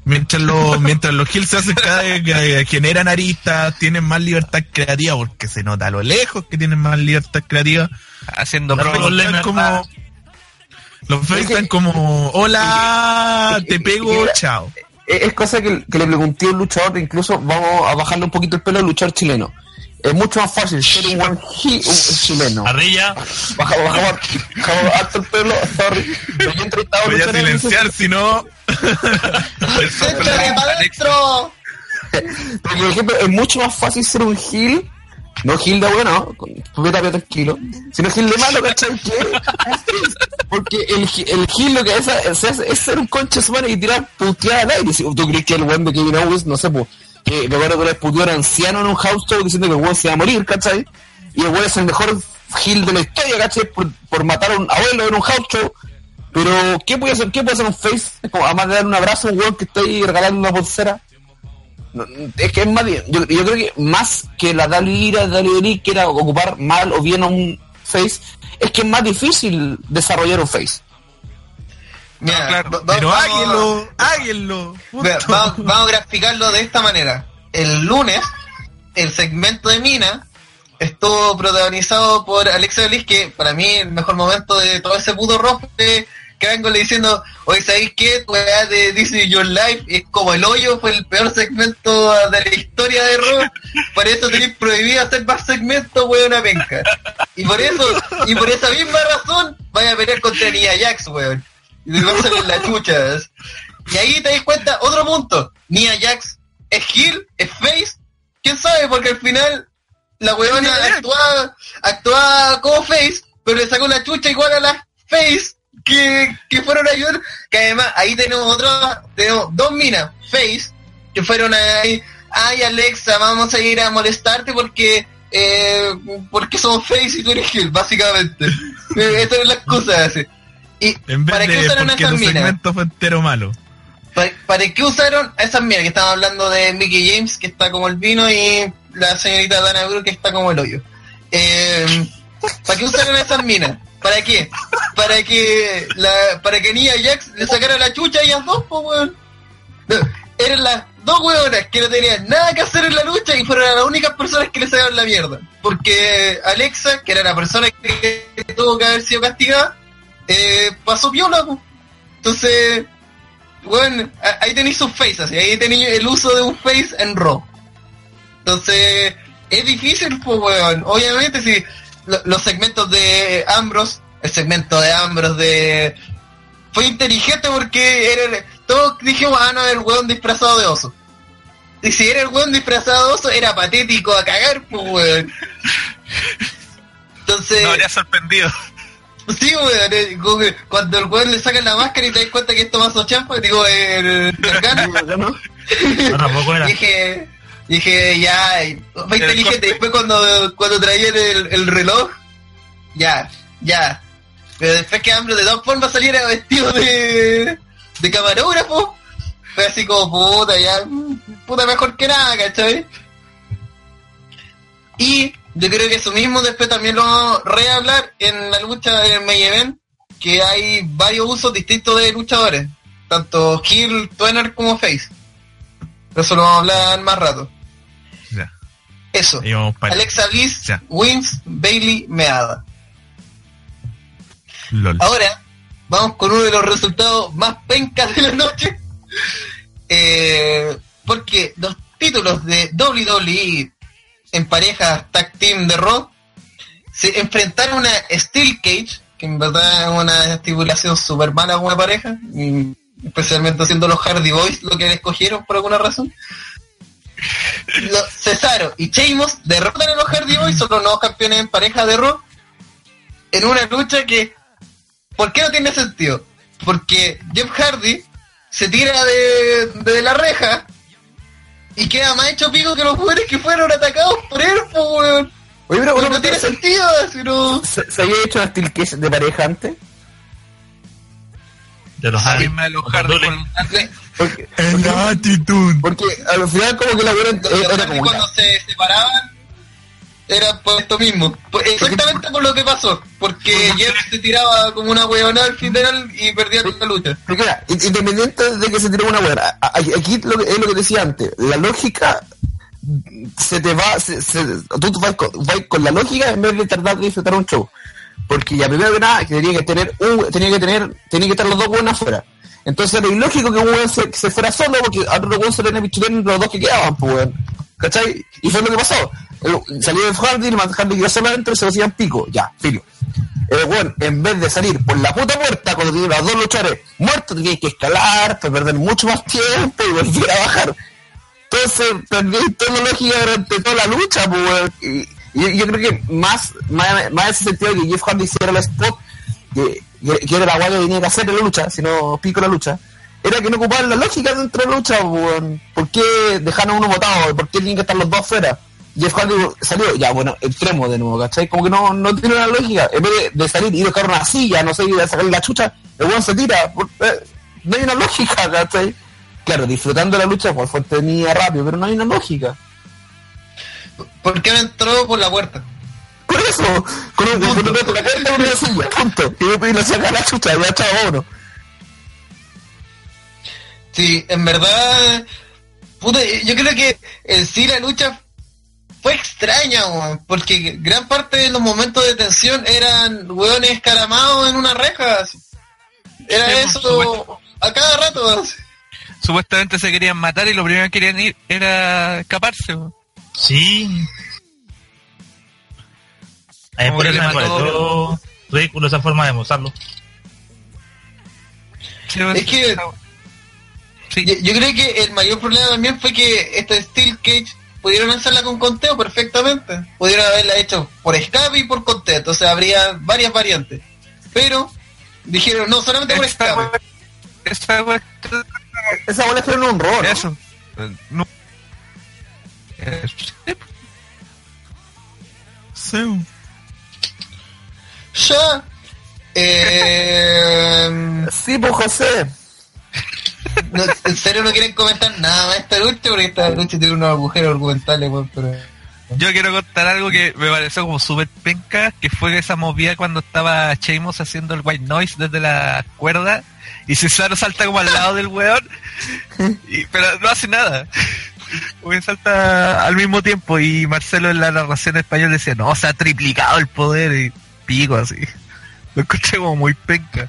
Mientras los, mientras los kills se hacen cada vez que generan aristas, tienen más libertad creativa, porque se nota a lo lejos que tienen más libertad creativa. Haciendo están como, los face están como, hola, te pego, chao. Es es cosa que, que le pregunté a un luchador, incluso vamos a bajarle un poquito el pelo al luchador chileno. Es mucho más fácil ser un buen hi- un chileno. Ardilla, Bajamos, bajamos, bajamos alto el pelo, sorry. Voy a silenciar, si no, ¡Échale para adentro! Porque, por ejemplo, es mucho más fácil ser un heel, no heel de bueno, con vete a tranquilo, sino heel de malo, ¿cachai? ¿Qué? Porque el, el heel lo que es, es- es ser un concha madre y tirar puteada al aire. Tú crees que el buen de Kevin Owens, no sé, pues, que recuerdo que le puteó a un anciano en un house show diciendo que el buen se iba a morir, ¿cachai? Y el buen es el mejor heel de la historia, ¿cachai? Por, por matar a un abuelo en un house show. Pero, ¿qué puede hacer, qué puede hacer un face? Como, además de dar un abrazo a un weón que está ahí regalando una pulsera. Es que es más bien, yo, yo creo que más que la Dalira Daliri quiera ocupar mal o bien a un face, es que es más difícil desarrollar un face. Mira, claro, va- pero vamos háguenlo, háguenlo. Vamos, vamos a graficarlo de esta manera. El lunes, el segmento de Mina estuvo protagonizado por Alexa Bliss, que para mí el mejor momento de todo ese puto rock que vengo le diciendo, oye, ¿sabéis qué? Weá de Disney Your Life es como el hoyo, fue el peor segmento de la historia de rock. Por eso tenéis prohibido hacer más segmentos, weón, una penca. Y por eso, y por esa misma razón, vaya a pelear contra Nia Jax, weón. Y te vas a salir la chucha. Y ahí te das cuenta, otro punto. Nia Jax es heel, es face. ¿Quién sabe? Porque al final la weona actuaba, actuaba como face, pero le sacó la chucha igual a las face que, que fueron a ayudar. Que además ahí tenemos otro, tenemos dos minas, face, que fueron ahí. Ay Alexa, vamos a ir a molestarte porque eh, porque somos face y tú eres heel, básicamente. Eh, Esa es la excusa. así. Y En vez ¿para qué de usaron porque esas minas? segmento fue entero malo. ¿Para, para qué usaron a esas minas que estaban hablando de Mickey James, que está como el vino, y la señorita Dana Brooke, que está como el hoyo? Eh, ¿Para qué usaron esas minas? ¿Para qué? Para que la, para que Nia Jax le sacara la chucha a ellas dos, pues weón. Eran las dos weonas que no tenían nada que hacer en la lucha y fueron las únicas personas que le sacaron la mierda. Porque Alexa, que era la persona que tuvo que haber sido castigada, eh, pasó piola, pues. Entonces, bueno, ahí tenéis sus faces, y ahí tenéis el uso de un face en Raw. Entonces, es difícil, pues, weón. Obviamente, si los segmentos de Ambrose, el segmento de Ambrose de... Fue inteligente porque era... el- Todos dijimos, ah, no, el weón disfrazado de oso. Y si era el weón disfrazado de oso, era patético a cagar, pues, weón. Entonces... No habría sorprendido. Sí, weón, eh, como que cuando el weón le sacan la máscara y te das cuenta que es Tomaso Champa, digo, el Gargano, no, tampoco era. dije, dije, ya, fue inteligente. Después cuando, cuando traían el, el reloj, ya, ya. Pero después que Ambrose de todas formas saliera vestido de, de camarógrafo, fue así como, puta, ya, puta mejor que nada, ¿cachai? Y yo creo que eso mismo después también lo vamos a rehablar en la lucha en el main event, que hay varios usos distintos de luchadores, tanto heel, tweener como face. Pero eso lo vamos a hablar más rato. Eso. Alexa Bliss, Ya. wins, Bailey, Meada. LOL. Ahora, vamos con uno de los resultados más pencas de la noche. Eh, porque los títulos de WWE en parejas tag team de Raw se enfrentaron a Steel Cage, que en verdad es una estipulación super mala con una pareja, y especialmente siendo los Hardy Boys lo que escogieron por alguna razón. Los Cesaro y Sheamus derrotan a los Hardy Boys, son los nuevos campeones en pareja de Raw, en una lucha que, ¿por qué no tiene sentido? Porque Jeff Hardy se tira de, de la reja y queda más hecho pico que los jugadores que fueron atacados por él, po, weón. Oye, pero no tiene sentido, así no... ¿Se, se había hecho una steel cage de pareja antes? De los misma de los Porque, En la actitud. porque al final como que la Los era como cuando se separaban era por esto mismo. Exactamente por lo que pasó. Porque Jeff se tiraba como una weona al final y perdía la lucha. Porque mira, independiente de que se tire una buena, a- a- aquí lo que, es lo que decía antes, la lógica se te va, se, se- tú vas con, vas con la lógica en vez de tratar de disfrutar un show. Porque ya primero que nada, que tenía que tener un, tenía que tener, tenía que estar los dos buenos afuera. Entonces era ilógico que un weón se, fuera solo porque a otro weón se le entre los dos que quedaban, pues. ¿Cachai? Y fue lo que pasó. El- salió de Hardy, el Hardy quedó solo adentro y se lo hacían pico. Ya, filo. El weón, en vez de salir por la puta puerta cuando tiene los dos luchadores muertos, tenía que escalar, para perder mucho más tiempo y volver a bajar. Entonces, perdí toda la lógica durante toda la lucha, pues, y yo creo que más, más, en ese sentido que Jeff Hardy hiciera el spot, que, que, era la guay que tenía que hacer en la lucha, si no pico la lucha, era que no ocupaban la lógica de la lucha, weón. ¿Por qué dejaron a uno votado? ¿Por qué tienen que estar los dos afuera? Jeff Hardy salió, ya bueno, extremo de nuevo, ¿cachai? Como que no, no tiene una lógica. En vez de, salir y dejar una silla, no sé, y de sacarle la chucha, el weón se tira. por- eh, no hay una lógica, ¿cachai? Claro, disfrutando la lucha, pues fue tenía rápido, pero no hay una lógica. ¿Por qué no entró por la puerta? Por eso, con un con un la puerta y una silla, punto. Y le saca la chucha, ya chao, vámonos. Sí, en verdad, puta, yo creo que en sí la lucha fue extraña, weón, porque gran parte de los momentos de tensión eran hueones escaramados en una reja. así. Era Sí, eso supuesto. a cada rato. así. Supuestamente se querían matar y lo primero que querían ir era escaparse. weón. Sí. A mí Como por eso me mató- pareció ridículo esa forma de mostrarlo. Es que Sí. yo, yo creo que el mayor problema también fue que esta Steel Cage pudieron hacerla con conteo perfectamente. Pudieron haberla hecho por escape y por conteo. Entonces habría varias variantes. Pero dijeron, no, solamente por escape. esa bola fue en un rol. Eso. No. Sí, Sí. Ya. Eh, Sí, pues José. no, en serio no quieren comentar nada más esta lucha porque esta lucha tiene unos agujeros argumentales, pero... Yo quiero contar algo que me pareció como súper penca, que fue esa movida cuando estaba Sheamus haciendo el white noise desde la cuerda y Cesaro salta como al lado del weón, y, pero no hace nada. Porque salta al mismo tiempo y Marcelo en la narración en español decía, no, se ha triplicado el poder y pico así. Lo encontré como muy penca.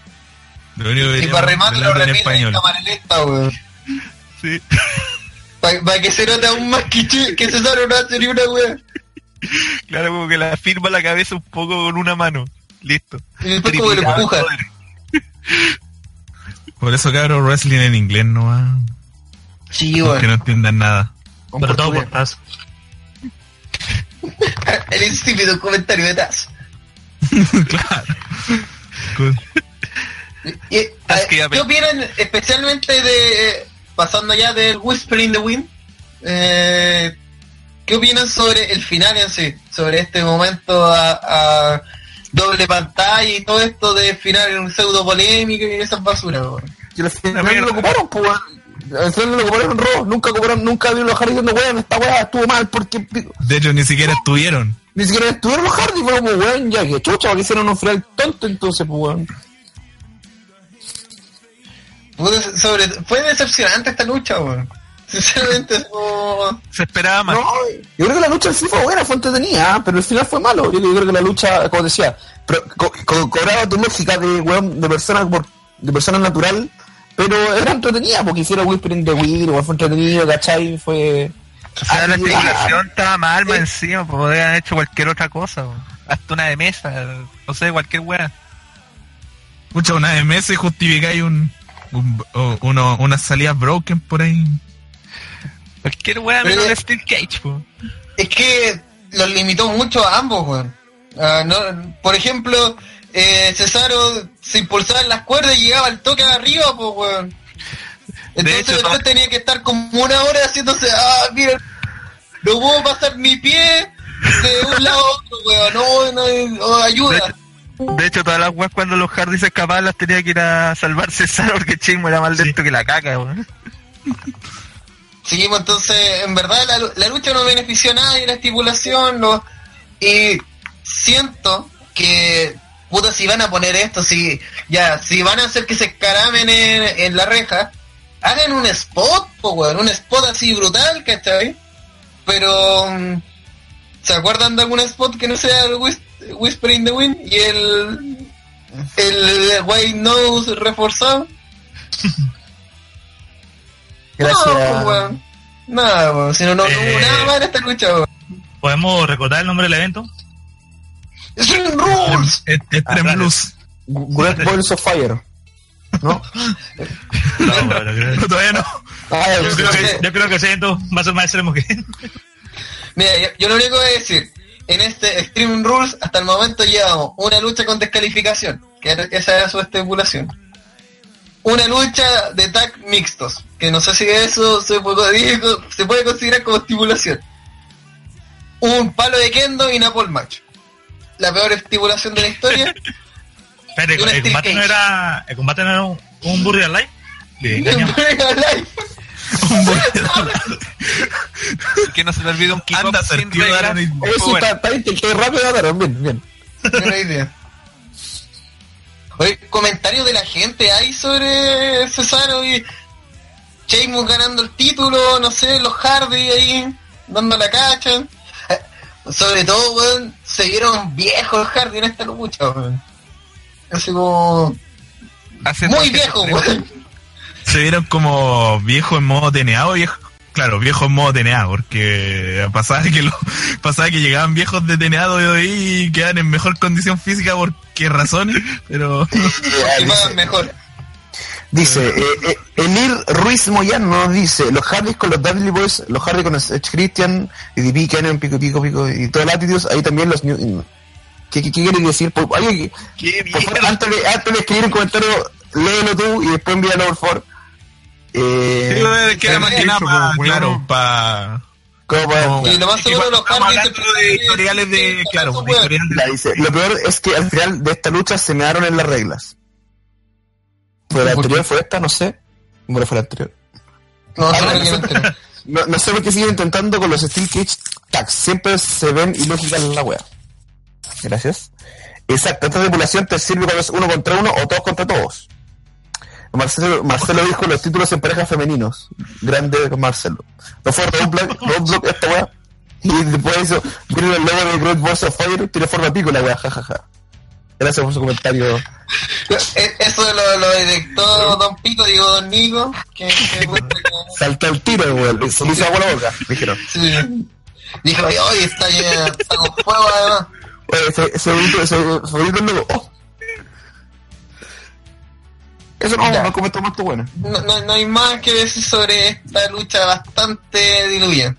Lo único que Y para remate lo repite en español. cámara lenta, weón. Sí. Para que se note aún más que, que Cesaro no hace ni una weón. Claro, como que la firma la cabeza un poco con una mano. Listo. Y después como que lo empuja. Por eso, cabrón, wrestling en inglés no va. Sí, Los que no entiendan nada. Pero todo por Taz. El insípido comentario de Taz. claro. Con- Y, eh, que ya ¿Qué opinan especialmente de, eh, pasando ya del Whisper in the Wind? Eh, ¿Qué opinan sobre el final en sí? Sobre este momento a, a doble pantalla y todo esto de final en un pseudo polémico y esas basuras, weón. Y al final lo ocuparon, pues, no lo en Raw. Nunca ocuparon, nunca vieron los Hardy diciendo, weón, esta weá estuvo mal porque De hecho, ni siquiera estuvieron. ni siquiera estuvieron los Hardy, fue como, weón, ya que chucha, porque hicieron un final tonto entonces, pues, weón. Sobre, fue decepcionante esta lucha, weón. Sinceramente, no- Se esperaba más. No, yo creo que la lucha en sí fue buena, fue entretenida, pero el final fue malo. Yo, yo creo que la lucha, como decía, pero, co- co- cobraba tu lógica de weón, de persona por, de persona natural Pero era entretenida porque hicieron Whispering the igual fue entretenido, ¿cachai? Fue. O sea, la Ah, estipulación estaba mal más encima, pues podrían haber hecho cualquier otra cosa, hasta una de mesa, no sé, cualquier weá. Escucha, una de meses justificáis un, un, uno, unas salidas broken por ahí. Cualquier Pero menos Steel Cage, po. Es que los limitó mucho a ambos, weón. Ah, no, por ejemplo, eh, Cesaro se impulsaba en las cuerdas y llegaba al toque de arriba, pues, weón. Entonces hecho, después no- tenía que estar como una hora haciéndose, ah, mira, no puedo pasar mi pie de un lado a otro, weón, no, no, De ayuda. hecho, de hecho, todas las weas cuando los Hardys se escapaban las tenía que ir a salvar Cesaro porque Chimo era más lento que la caca, weón. Seguimos entonces, en verdad la, la lucha no benefició a nadie, la estipulación, no, y siento que, puta, si van a poner esto, si, ya, si van a hacer que se escaramen en, en la reja, hagan un spot, po, weón, un spot así brutal, ¿cachai? Pero, mm, ¿se acuerdan de algún spot que no sea el Whis- Whisper in the Wind y el, el White Nose reforzado? Gracias. No, weón. Nada, weón. Si no, no, Eh. nada más en esta lucha, weón. ¿Podemos recordar el nombre del evento? Extreme Rules. Extreme gracias. Blues. Great Balls of Fire. ¿No? No, bueno, creo- No, todavía no. Ah, yo, creo que, yo creo que va a ser más extremo que... Mira, yo, yo lo único que voy a decir, en este Extreme Rules, hasta el momento llevamos una lucha con descalificación, que era- esa era su estipulación. Una lucha de tag mixtos, que no sé si eso se puede, se puede considerar como estipulación. Un palo de kendo y una pole match. La peor estipulación de la historia. Espérate, el combate no era, el combate no era un, un Burial Live. Le En engañamos. Bring Alive. Que no se le olvide un kick Anda, sin reglas. Eso bueno. está, está bien, que quede rápido, Aaron, bien, bien. Buena idea. Oye, comentarios de la gente hay sobre Cesaro y Sheamus ganando el título, no sé, los Hardy ahí dando la cacha. Sobre todo, weón, se vieron viejos Hardy en esta lucha, weón. Así como... Muy viejo, weón. Se vieron como viejos en modo TNA o viejo. Claro, viejos en modo TNA, porque pasaba que lo, pasaba que llegaban viejos de TNA de y quedan en mejor condición física por qué razones, pero Y más mejor. Dice, eh, eh, Elir Ruiz Moyano nos dice, los Hardys con los Dudley Boys, los Hardy con Edge Christian, DDP, Cannon, Pico, Pico, Pico, y las attitudes, ahí también los New... ¿Qué, qué, qué quiere decir? Por, oye, ¡Qué por favor, antes de, antes de escribir un comentario, léelo tú y después envíalo por favor. Eh, creo que era más que nada hecho, pa- po, claro, para como para- Y lo más seguro los de historiales de, claro, de historiales de La dice, lo peor es que al final de esta lucha se me daron en las reglas. ¿Fue la anterior? ¿Fue esta? No sé. Bueno, fue la anterior. No, Ah, sé no, por qué no no sé. No, no sé por qué siguen intentando con los Steel Cage Tags. Siempre se ven ilógicas en la wea. Gracias. Exacto, esta tripulación te sirve cuando es uno contra uno o todos contra todos. Marcelo, Marcelo dijo los títulos en parejas femeninos. Grande con Marcelo. No fue Roadblock, Roadblock esta wea. Y después eso, viene el logo de Great Balls of Fire, tiene forma pico la wea, jajaja. Gracias por su comentario. Eh, Eso lo, lo detectó Don Pico, digo Don Nico, que, que, Saltó el tiro, weón. Se hizo agua la boca, dijeron. sí. Dijo, oye, está, llena- está con fuego además. Oye, ese bonito el logo. Oh. Eso no, Ya. no comento más tu buena. No, no, no hay más que decir sobre esta lucha bastante diluida.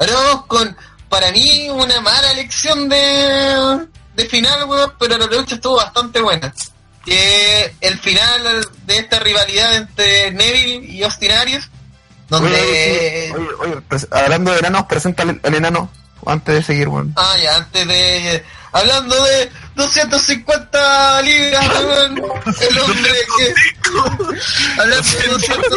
Ahora vamos con, para mí, una mala elección de, de final, weón, pero la lucha estuvo bastante buena. Que el final de esta rivalidad entre Neville y Austin Aries, donde... Oye, oye, hablando de enanos, presenta al, al enano antes de seguir, weón. Ah, ya, antes de... Hablando de 250 libras, weón, el hombre que... Hablando de 250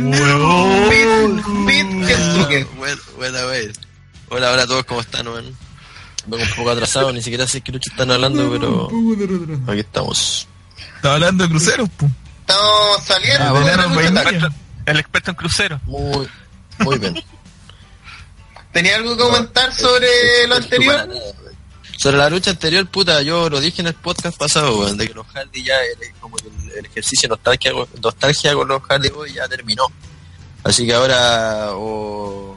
libras, 205. Pit, Pit Kensuke. Bueno, bueno, bueno. Hola, hola a todos, ¿cómo están, man? Vengo un poco atrasado, ni siquiera sé qué lucha están hablando, pero aquí estamos. Estaba hablando de cruceros, pu. Estamos saliendo Ah, de la lucha. El experto en crucero. Muy, muy bien. ¿Tenía algo que comentar sobre lo anterior? Sobre la lucha anterior, puta, yo lo dije en el podcast pasado, weón, de que los Hardy ya, como que el, el ejercicio nostalgia, nostalgia con los Hardy Boys ya terminó. Así que ahora o,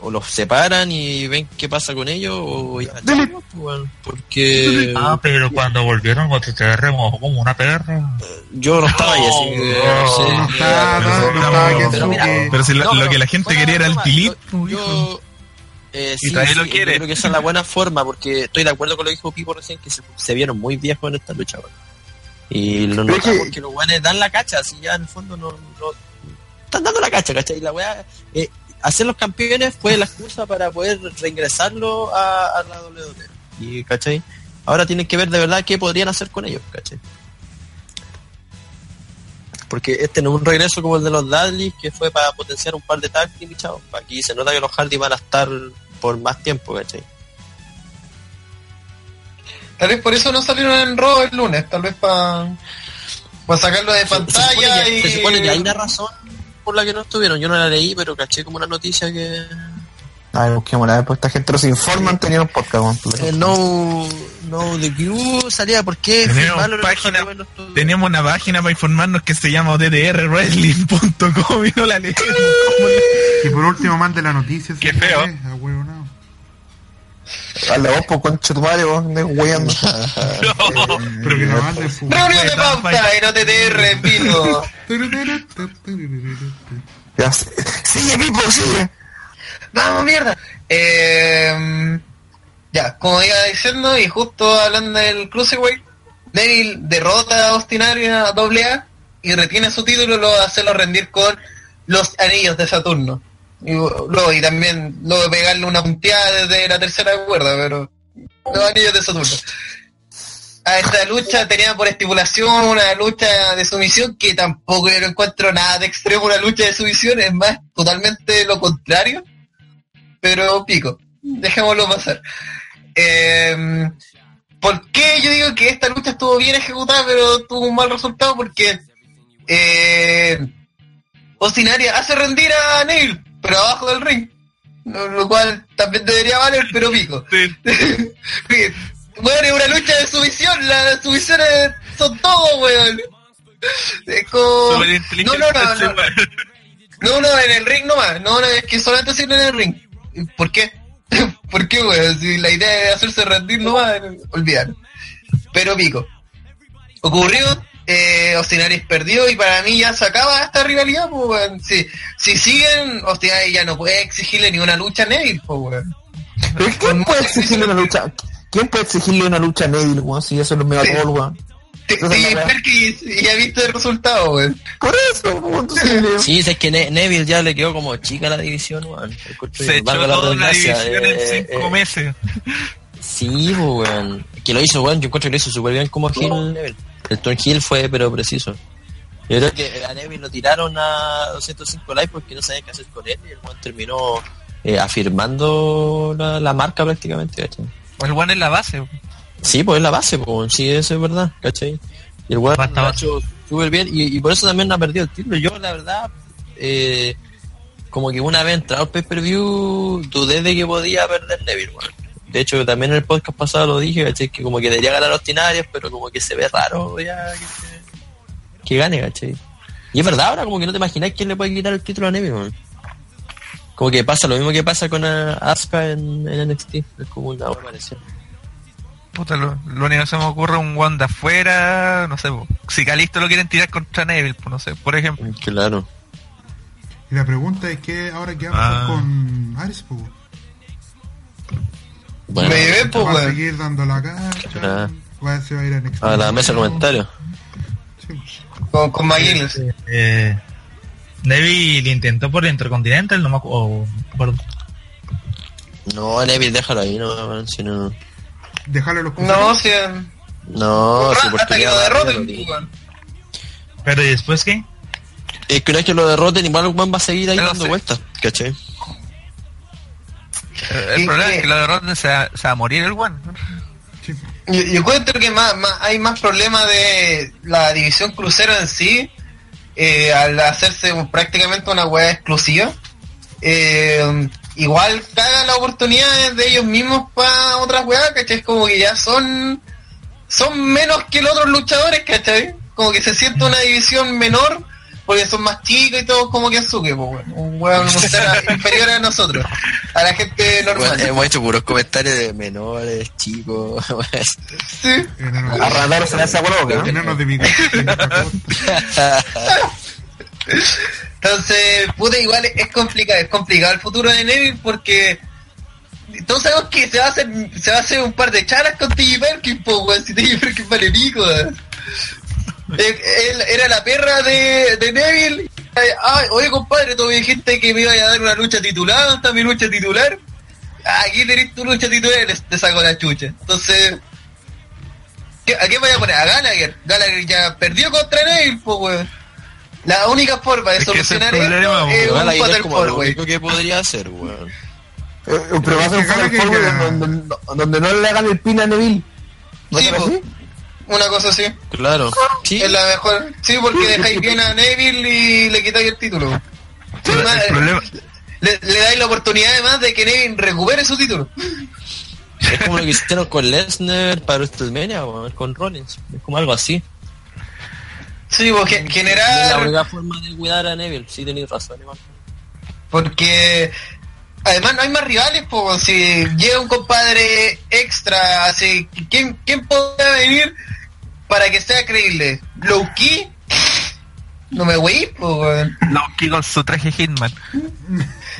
o los separan y ven qué pasa con ellos o ya. no, weón, porque Ah, pero cuando volvieron con TTR mojó como una perra. yo no estaba ahí, así que no. No Pero si lo, que la gente quería era el yo- yo, eh, Y sí, todavía sí, lo quiere. yo creo que esa es la buena forma, porque estoy de acuerdo con lo que dijo Pipo recién, que se, se vieron muy viejos en esta lucha. weón. Y lo notamos que- que los guanes dan la cacha, así ya en el fondo no, no- están dando la cacha, ¿cachai? Y la weá, eh, hacer los campeones fue la excusa para poder reingresarlo a, a la WWE. Y, ¿cachai? Ahora tienen que ver de verdad qué podrían hacer con ellos, ¿cachai? Porque este no es un regreso como el de los Dudley, que fue para potenciar un par de tag team y chao. Aquí se nota que los Hardy van a estar por más tiempo, ¿cachai? Tal vez por eso no salieron en Raw el lunes, tal vez para sacarlo de Se- se supone pantalla que- y... Se supone que hay una razón por la que no estuvieron. Yo no la leí, pero caché como una noticia que... A ver, busquemos la pues esta gente no se informan, tenían un podcast. El no, no de Q salía por qué Tenemos página- Tenemos una página para informarnos que se llama ddrwrestling.com y no la leemos. Y por último mande la noticia. Qué feo. Dale vos, pues, concha tu madre, vos, de weyando. Pero que la mande fu- Reunión de pauta en OTTR en vivo. Ya, sé. sigue, Pipo, sigue. Vamos, mierda. Eh, ya, como iba diciendo, y justo hablando del Cruiserweight, Neville derrota a Austin a AA y retiene su título, lo hacerlo rendir con los anillos de Saturno. Y, luego, y también luego pegarle una punteada desde la tercera cuerda, pero los anillos de Saturno. A esta lucha tenía por estipulación una lucha de sumisión que tampoco yo no encuentro nada de extremo una lucha de sumisión, es más totalmente lo contrario pero pico, dejémoslo pasar. Eh, ¿Por qué yo digo que esta lucha estuvo bien ejecutada pero tuvo un mal resultado? Porque eh, Aries hace rendir a Neil, pero abajo del ring. Lo, cual también debería valer, pero pico. bueno, es una lucha de sumisión, las sumisiones son todo, weón. Es como... Súper No, no, no. No, no, en el ring nomás. No, no, es que solamente sirve en el ring. ¿Por qué? ¿Por qué, weón? Si la idea es hacerse rendir nomás, olvidar. Pero pico. Ocurrió, eh, Austin Aries perdió y para mí ya se acaba esta rivalidad, pues, weón. Si, si siguen, Austin Aries ya no puede exigirle ni una lucha a Neville, pues, weón. Pero ¿quién puede exigirle una lucha? ¿Quién puede exigirle una lucha a Neville, weón? Si eso es los Megapol, weón. Weá. Perkins, y ya viste el resultado, weón. Por eso, weón. Entonces, Sí, es que Ne- Neville ya le quedó como chica la división, weón. Se echó toda la división eh, en cinco eh, meses. Sí, pues, weón. Que lo hizo, weón. Yo encuentro que lo hizo súper bien como Hill Neville. El turn Hill fue, pero preciso. Yo creo que a Neville lo tiraron a 205 likes porque no sabían qué hacer con él y el weón terminó eh, afirmando la, la marca prácticamente, ¿cachai? El one es la base. weón. Sí, pues es la base, pues sí, eso es verdad, ¿cachai? Y el weón lo ha hecho súper bien y, y por eso también ha perdido el título. Yo, la verdad, eh, como que una vez entrado al pay-per-view, dudé de que podía perder Neville, weón. De hecho, también en el podcast pasado lo dije, ¿cachai? Que como que debería ganar los Tinarios, pero como que se ve raro ya que, que gane, ¿cachai? Y es verdad, ahora como que no te imaginas quién le puede quitar el título a Neville, weón. Como que pasa lo mismo que pasa con eh, Asuka en, en NXT. Es como una parecida. Puta, lo, lo único que se me ocurre es un de afuera, no sé, po. si Calisto lo quieren tirar contra Neville, pues no sé, por ejemplo. Claro. Y la pregunta es que ahora qué vamos Ah. con Ares, po. Bueno, Me llevé, pues, Va a seguir dando la cara. Ah. Va, se va a ir a NXT. a la mesa de comentarios. Sí. Con, con McGuinness. Eh, Neville intentó por el Intercontinental, no me acuerdo. No, Neville, déjalo ahí, no, si no. Dejarlo los No, cruceros. si... No, si hasta que lo derroten, pues. Pero ¿y después qué? Es que una vez que lo derroten, igual Juan va a seguir ahí Pero dando sí. vueltas, ¿cachai? Eh, El Y problema que- es que lo derroten se va, se va a morir el. Sí. Yo, yo encuentro que más, más- hay más problemas de la división crucero en sí, eh, al hacerse un- prácticamente una web exclusiva. Eh, igual cagan las oportunidades de ellos mismos para otras weas, ¿cachai? Es como que ya son son menos que los otros luchadores, ¿cachai? Como que se siente una división menor porque son más chicos y todos como que Azuke, pues, weón. Un weón inferior a nosotros, a la gente normal. Bueno, hemos hecho puros comentarios de menores, chicos. Sí. Enanos A Radar se le hace agua la boca, ¿no? enanos de mi. Entonces, puta, igual es complicado, es complicado el futuro de Neville porque todos sabemos que se va a hacer, se va a hacer un par de charas con TJ Perkins, po, weón, si TJ Perkins vale pico, él era la perra de, Neville. Ay, oye compadre, me dijiste que me iba a dar una lucha titular, ¿dónde está mi lucha titular? Aquí tenés tu lucha titular te saco la chucha. Entonces, ¿qué- ¿a qué voy a poner? A Gallagher. Gallagher ya perdió contra Neville, pues weón. La única forma de Es es solucionar problema, esto es un Fatal Four, lo único que podría hacer, weón. Eh, Pero va a ser un Four ya- donde, no le hagan el pin a Neville. ¿No Sí, así? Una cosa así. Claro. Sí, Es la mejor. Sí, porque dejáis bien a Neville y le quitáis el título. El problema, le, le dais la oportunidad además de que Neville recupere su título. es como lo que hicieron con Lesnar para WrestleMania, weón, con Rollins. Es como algo así. Sí, porque Es la generar. única forma de cuidar a Neville. Sí, tenéis razón, igual. Porque además no hay más rivales, pues si llega un compadre extra, así, ¿quién, quién podría venir para que sea creíble? ¿Low Key? No me voy, pues. Loki con su traje Hitman.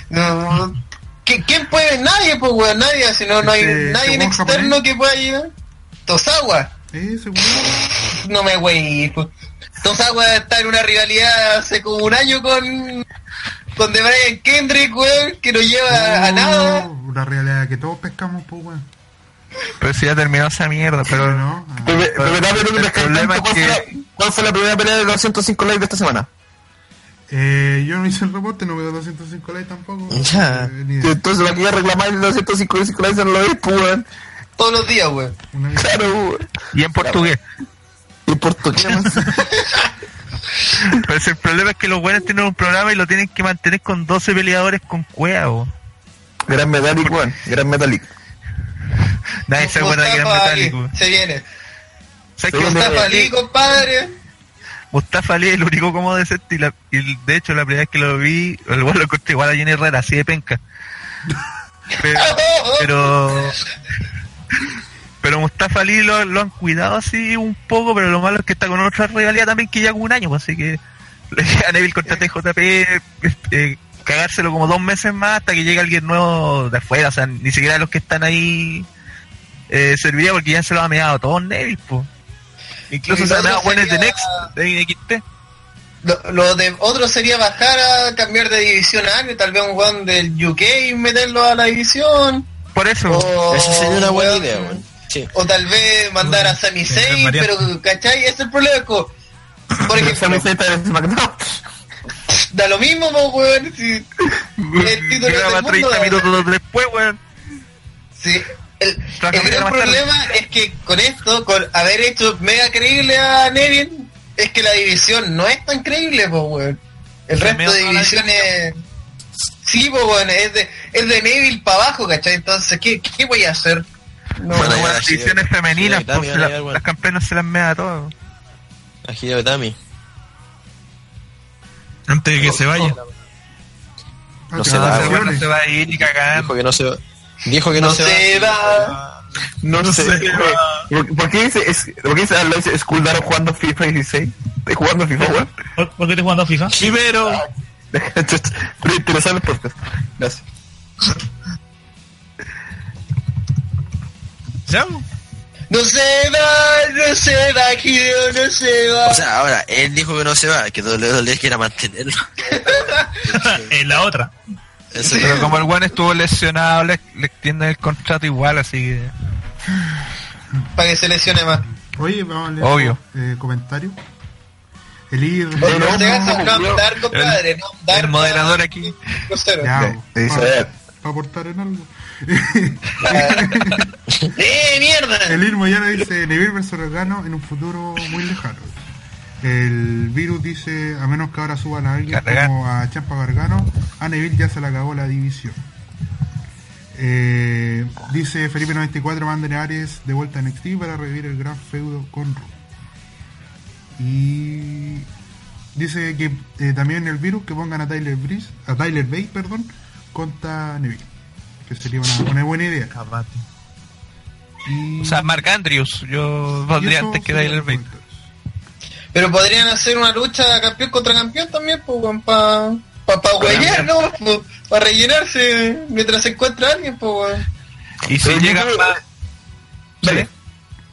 No, ¿qui- ¿Quién puede? Nadie, pues weón, nadie, si no, no hay Este, nadie este weón externo japonés. que pueda llegar. Tosawa, Ese weón. no me voy, pues. Tosawa está en una rivalidad hace como un año con con The Brian Kendrick, weón, que no lleva a nada. Una realidad que todos pescamos, pues, weón. Pero si ya terminó esa mierda, pero no. ah. Pero, pero, pero, pero, pero, el problema es ¿cuál, fue que la, ¿Cuál fue la primera pelea de los 105 likes de esta semana? Eh, yo no hice el reporte, no veo 205 likes tampoco. Ya. Eh. Entonces, aquí a reclamar los 105 likes no lo ves, pues, weón. Todos los días, weón. Claro, weón. y en portugués. Y más. pero si el problema es que los buenos tienen un programa y lo tienen que mantener con 12 peleadores con cueva, weón. Gran Metallic, weón. Gran Metallic. Nadie se acuerda Ali, metálico. weón. Se viene. ¿Sabes Se que viene. Mustafa Ali, compadre. Mustafa Ali es el único como decente y, la, y de hecho la primera vez que lo vi, el weón lo encontré igual a Jenny Herrera, así de penca. Pero, pero, pero Mustafa Ali lo, lo han cuidado así un poco, pero lo malo es que está con otra rivalidad también que ya con un año, pues, así que le queda a Neville contra TJP este, cagárselo como dos meses más hasta que llegue alguien nuevo de afuera, o sea, ni siquiera los que están ahí eh, serviría porque ya se lo ha meado todos Neville, pues. Incluso se lo ha meado buenos de Next, de NXT. Lo, lo de otro sería bajar a cambiar de división a alguien, tal vez un weón del UK y meterlo a la división. Por eso. O, Esa sería una buena weón, idea, weón. Sí. O tal vez mandar a Sami Zayn, variante. pero ¿cachai? Ese es el problema. como, Por ejemplo, Zayn da lo mismo, po, weón. Si el título Graba del mundo, 30 da- minutos después, weón. Sí. El, el gran más tarde. problema es que con esto, con haber hecho mega creíble a Neville, es que la división no es tan creíble, pues, weón. El resto de divisiones... Sí, pues, weón, es de, es de Neville para abajo, ¿cachai? Entonces, ¿qué, qué voy a hacer? No, Bueno, Como ya, las divisiones femeninas, pues, se la- bueno. las campeonas se las mea todas. A Hideo Itami. Antes de que se vaya. No se va, Vacaciones. No se va a ir ni cagando. Dijo que no se va. Dijo que no, no se, se va. va. No, sé. ¿Por, por qué dice, es, ¿Por qué dice, dice Skuldaro jugando FIFA 16? ¿Estás jugando FIFA, weón? ¿Por, por qué te jugando a FIFA? Chivero. Pero interesante el podcast. Gracias. No se va, no se va, Hideo, no se va. O sea, ahora, él dijo que no se va, que WWE quiera mantenerlo. en la otra. Eso Pero como el weón estuvo lesionado, le, le extienden el contrato igual, así que. Para que se lesione más. Oye, vamos a leer Obvio. eh, comentarios. El ir. Oye, no no, no, andar. el moderador aquí. Ya, Te dice, a para ver, aportar en algo. ¡Eh, mierda! El Irmo ya dice Neville versus Gargano en un futuro muy lejano. El virus dice, a menos que ahora suban a alguien como a Champa Gargano, a Neville ya se le acabó la división. Eh, dice Felipe 94 manden a Ares de vuelta a NXT para revivir el gran feudo con Raw. Y dice que eh, también el virus que pongan a Tyler Breeze, a Tyler Bate, perdón, contra Neville. Que sería una, una buena idea. Y, O sea, Mark Andrews, yo pondría antes que Tyler Bate. Pero podrían hacer una lucha campeón contra campeón también, pues, weón, pa, pa, pa huellar, ¿no? Para rellenarse mientras se encuentra alguien, pues, weón. Y si creo- más... Dale.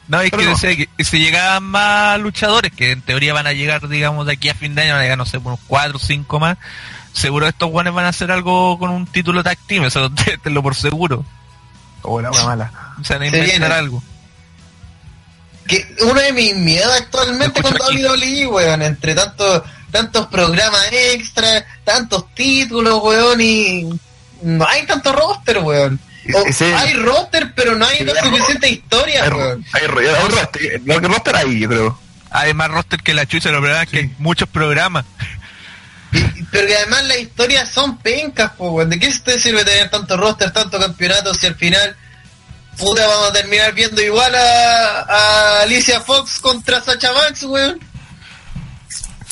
No, es que decía que si llegaban más luchadores, que en teoría van a llegar, digamos, de aquí a fin de año, van a llegar, no sé, unos 4 o 5 más, seguro estos guanes van a hacer algo con un título tag team, eso tenlo por seguro. Oh, la wea mala. O sea, van a Se inventar viene. algo. que uno de mis miedos actualmente Lo con. WWE, weón, entre tantos tantos programas extra, tantos títulos, weón, y no hay tanto roster, weón. O. Hay roster, pero no hay la suficiente historia, Hay, weón. hay, hay roster, lo que roster ahí, yo creo. Hay más roster que la chucha, lo verdad es que hay muchos programas. Pero que además las historias son pencas, weón. ¿De qué te sirve tener tanto roster, tanto campeonato si al final, puta, vamos a terminar viendo igual a, a Alicia Fox contra Sacha Banks, weón?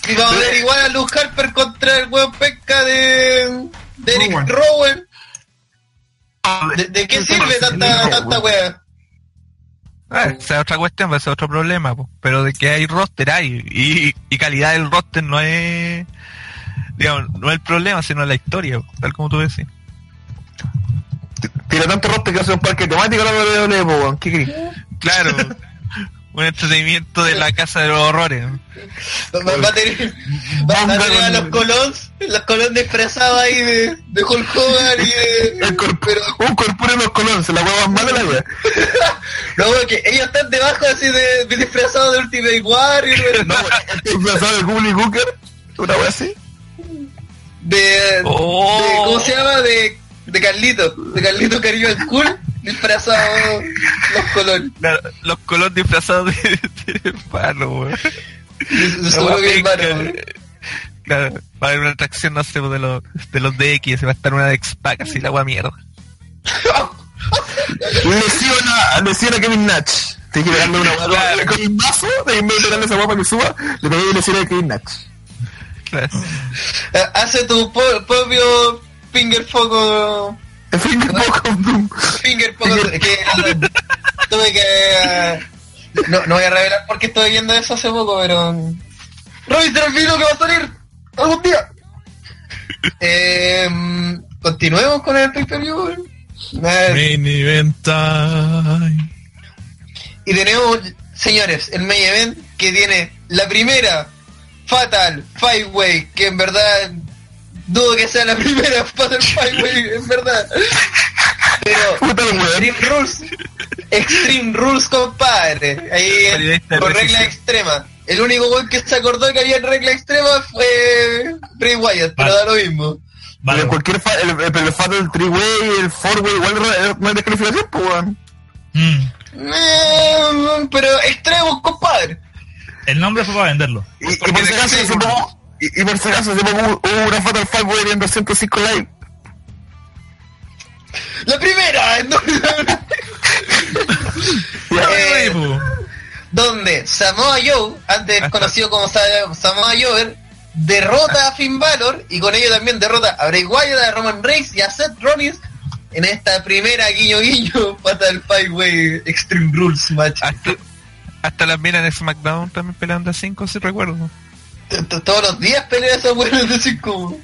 Y vamos a ver igual a Luke Harper contra el weón pesca de, de Eric Rowan. Rowan. ¿De, de qué sirve tanta, tanta weá? Ah, esa es otra cuestión, ese es otro problema, po. pero de que hay roster hay, y, y calidad del roster no es, digamos, no es el problema, sino la historia, tal como tú decís. Tiene tanto roster que hace un parque temático la WWE, po, weón. ¿Qué querés? Claro, un entretenimiento de la casa de los horrores. Va, a tener, a tener a los colons, los colons disfrazados ahí de, de Hulk Hogan y de... Un corpóreo los colores, la wea más mala de la wea. no, que ellos están debajo así de, de disfrazados de Ultimate Warrior. No, el disfrazado de Gully Cooker, una wea así. De, Oh. de- ¿cómo se llama? De, de Carlito, de Carlito Cariño el Cool, disfrazado los colores. Claro, los colores disfrazados de, de palo, hermano, weón. Claro, va a haber una atracción, no sé, de los, de los DX, se va a estar una de X-Pac, así la agua mierda. Lesiona, lesiona Kevin Nash. Tienes que darle una Claro. wea con el mazo, de en vez de darle esa guapa que suba, le pegué y lesiona a Kevin Nash. Eh, Hace tu propio finger foco finger poco Doom. Finger poco que tuve que eh, no, no voy a revelar porque estoy viendo eso hace poco pero revisen el video que va a salir algún día. Eh, continuemos con el pay per view Main event time. y tenemos señores el main event que tiene la primera Fatal Five Way que en verdad dudo que sea la primera Fatal Five Way en verdad pero. Extreme Rules. Extreme Rules, compadre. Ahí con regla extrema. El único weón que se acordó que había regla extrema fue Bray Wyatt, pero Vale. da lo mismo. Vale, Pero cualquier fa el, el, el del three-way, el four-way, igual re- no hay descalificación, pues, weón. mm, Eh, pero extremo, compadre. El nombre fue para venderlo. Y, y por si acaso, hace poco- y, y por si acaso, hace poco hubo hubo una Fatal Five Way en 205 live. La primera, Eh, donde Samoa Joe, antes Hasta- conocido como Sa- Samoa Joe, derrota a Finn Balor y con ello también derrota a Bray Wyatt, a Roman Reigns y a Seth Rollins en esta primera guiño guiño Fatal Five Way Extreme Rules match. Hasta, hasta las minas de SmackDown también peleando a 5, si recuerdo. Todos los días pelea esa buena de cinco.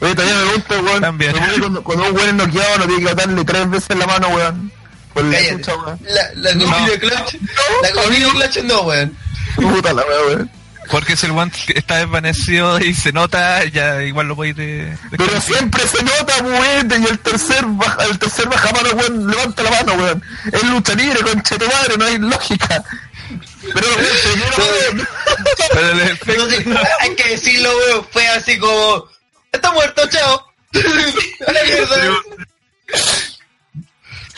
Oye, todavía me gusta, weón. También. Cuando, cuando un weón es noqueado, no tiene que darle tres veces la mano, weón. Por la chucha, weón. La, la comida clutch. La comida clutch no, weón. Puta la weón. Porque si el one está desvanecido y se nota, ya igual lo podéis de, de- Pero siempre se nota, weón, y el tercer baja, el tercer baja mano, weón, levanta la mano, weón. Es lucha libre, concha de tu madre, no hay lógica. Pero. Pero el efecto- Entonces, hay que decirlo, weón. Fue así como. Está muerto, chao.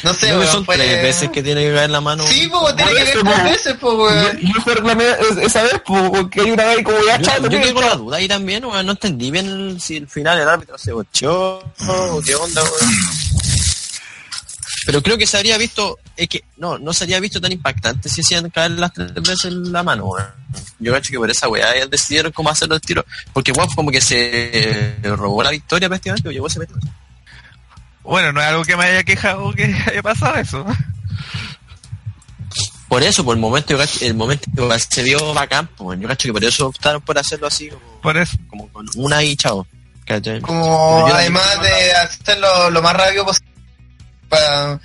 No sé, weón. son Fue... tres veces que tiene que caer la mano. Sí, pues tiene que ver tres po. veces, pues, weón. Yo fue reclamé es- esa vez, pues, porque hay una vez como ya, Yo, chao, yo pido, con la duda ahí también, weón. No entendí bien el- si el final el árbitro se bochó o qué onda, weón. Pero creo que se habría visto, es que no, no se habría visto tan impactante si hacían caer las tres veces en la mano, weón. Yo cacho que por esa weá ellos decidieron cómo hacerlo el tiro. Porque weón como que se robó la victoria prácticamente, o llegó ese metido. Bueno, no es algo que me haya quejado que haya pasado eso. Por eso, por el momento, yo cacho- el momento se vio bacán, pues, yo cacho que por eso optaron por hacerlo así, como, Por eso. como con una y chao. Como además de hacerlo lo más rápido posible para,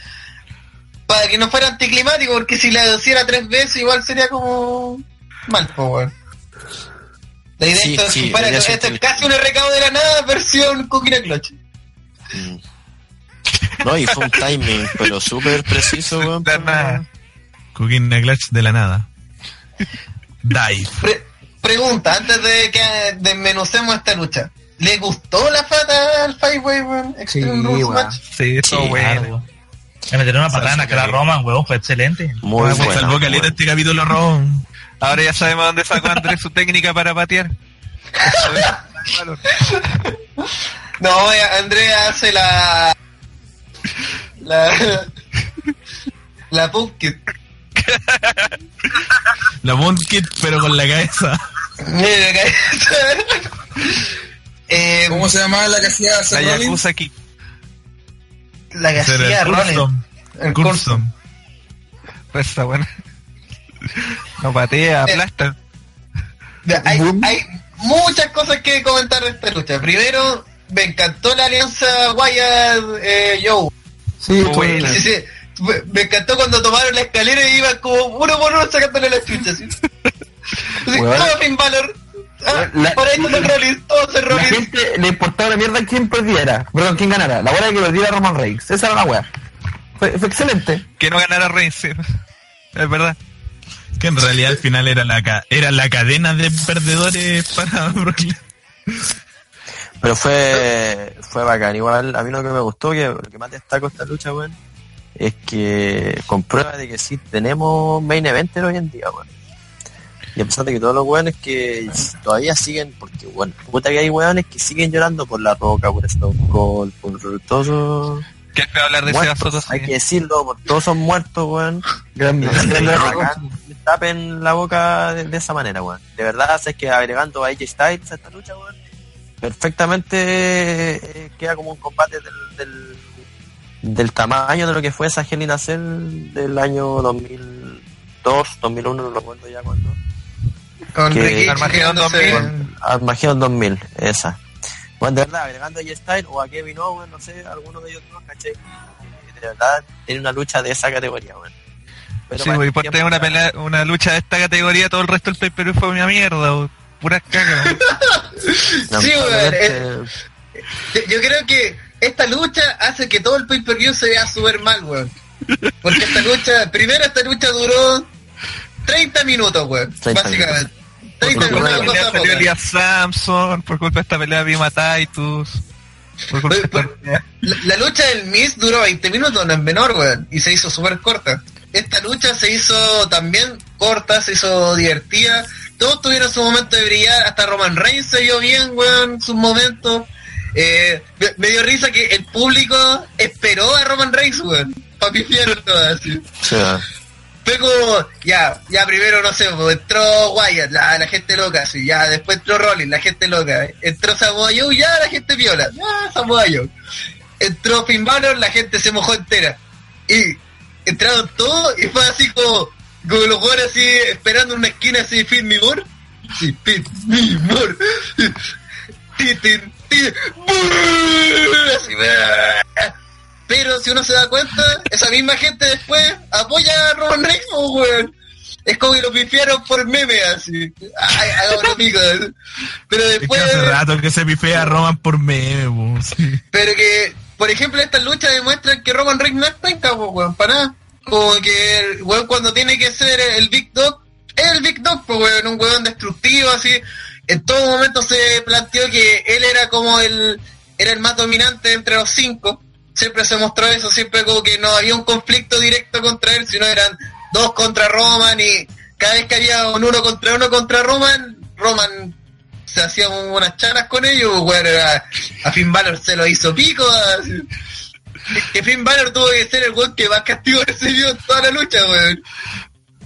para que no fuera anticlimático, porque si la hiciera tres veces igual sería como mal, pues. La idea Sí, es sí, que esto es casi un recado de la nada versión Cooking and Clutch. Mm. No, y fue un timing, pero súper preciso, weón. De nada. Cooking the Clutch de la nada. Dive. Pre- pregunta, antes de que desmenucemos esta lucha. ¿Le gustó la fata al Fireway, weón? Extreme Sí, Rules weón. Match. Sí, bueno. Claro. Le metieron una patada en la cara a Roman, weón, fue excelente. Muy Me buena, salvó caleta weón. este capítulo rojo. Ahora ya sabemos dónde sacó Andrés su técnica para patear. No, eh, Andrea hace la. La. La Pumpkin. La Kid, pero con la cabeza. Mira, que- eh, ¿Cómo se llamaba la que hacía La Seth? Yakuza aquí. la que hacía el Rollins. El. Custom. Pues está bueno. No patea, aplasta. Ya, Hay, hay muchas cosas que comentar de esta lucha. Primero, me encantó la alianza Wyatt eh, Joe. Sí, sí. Me- encantó cuando tomaron la escalera y iban como uno por uno sacándole la chucha. ¿sí? Así, Finn Balor. Ah, La- por ahí Rollins, todo es La Rollins. gente le importaba la mierda quién perdiera, perdón, quién ganara. La buena que perdiera Roman Reigns. Esa era la weá. Fue, fue excelente. Que no ganara Reigns. sí. Es verdad. Que en realidad al final era la, ca- era la cadena de perdedores para Brock Lesnar. Pero fue, fue bacán. Igual, a mí lo que me gustó, que lo que más destaco esta lucha, weón, es que comprueba de que sí tenemos main eventer hoy en día, weón. Y a pesar de que todos los weones que todavía siguen, porque bueno, puta que hay weones que siguen llorando por la roca, por Stone Cold, por todos es feo hablar de muertos, asunto hay que decirlo, por todos son muertos, weón. Grande. Tapen la boca de, de esa manera, weón. De verdad, es que agregando a AJ Styles a esta lucha, weón, perfectamente eh, queda como un combate del, del, del tamaño de lo que fue esa Hell in a Cell del año 2002, 2001, no recuerdo ya cuándo. Con que- Ricky Armageddon tirándose- 2000. Armageddon 2000, esa. Bueno, de verdad, agregando a AJ Styles o a Kevin Owens, no sé, alguno de ellos dos, caché. De verdad, tiene una lucha de esa categoría, weón. Pero Sí, este por tener una, pelea, una lucha de esta categoría, todo el resto del pay-per-view fue una mierda, güey. Puras cagas. güey. Sí, weón, lamentablemente, Yo- creo que esta lucha hace que todo el pay-per-view se vea súper mal, weón. Porque esta lucha, primero esta lucha duró 30 minutos, weón. 30 básicamente. Por 30 culpa minutos, salió poca. Elias Samson, por culpa de esta pelea vimos a Titus. Por culpa de esta por- pelea. La, la lucha del Miz duró 20 minutos, no es menor, weón. Y se hizo súper corta. Esta lucha se hizo también corta, se hizo divertida. Todos tuvieron su momento de brillar. Hasta Roman Reigns se vio bien, weón, sus momentos. Eh, me, me dio risa que el público esperó a Roman Reigns, weón. Para pifiar todo así. sí, weón. Fue como, ya, ya primero no sé, pues, entró Wyatt, la, la gente loca, sí, ya, después entró Rollins, la gente loca, entró Samoa Joe, ya la gente viola, ya Samoa Joe. Entró Finn Balor, la gente se mojó entera. Y entraron todos y fue así como, como los jugadores así, esperando una esquina así, Finn. Sí, Finn me more. Tin, tin, tin, brrr, así, brrr. Pero si uno se da cuenta, esa misma gente después apoya a Roman Reigns, po, weón. Es como que lo pifiaron por meme, así. Ay, hagamos amigos. Pero Es que después... hace rato que se pifea a Roman por meme, sí. Pero que, por ejemplo, estas luchas demuestran que Roman Reigns no es penca, weón, para nada. Como que el weón cuando tiene que ser el Big Dog, es el Big Dog, pues weón, un weón destructivo, así. En todo momento se planteó que él era como el, era el más dominante entre los cinco. Siempre se mostró eso, siempre como que no había un conflicto directo contra él, sino eran dos contra Roman y cada vez que había un uno contra uno contra Roman, Roman se hacía unas charas con ellos, weón, era- a Finn Balor se lo hizo pico, así. que Finn Balor tuvo que ser el weón que más castigo recibió en toda la lucha, weón.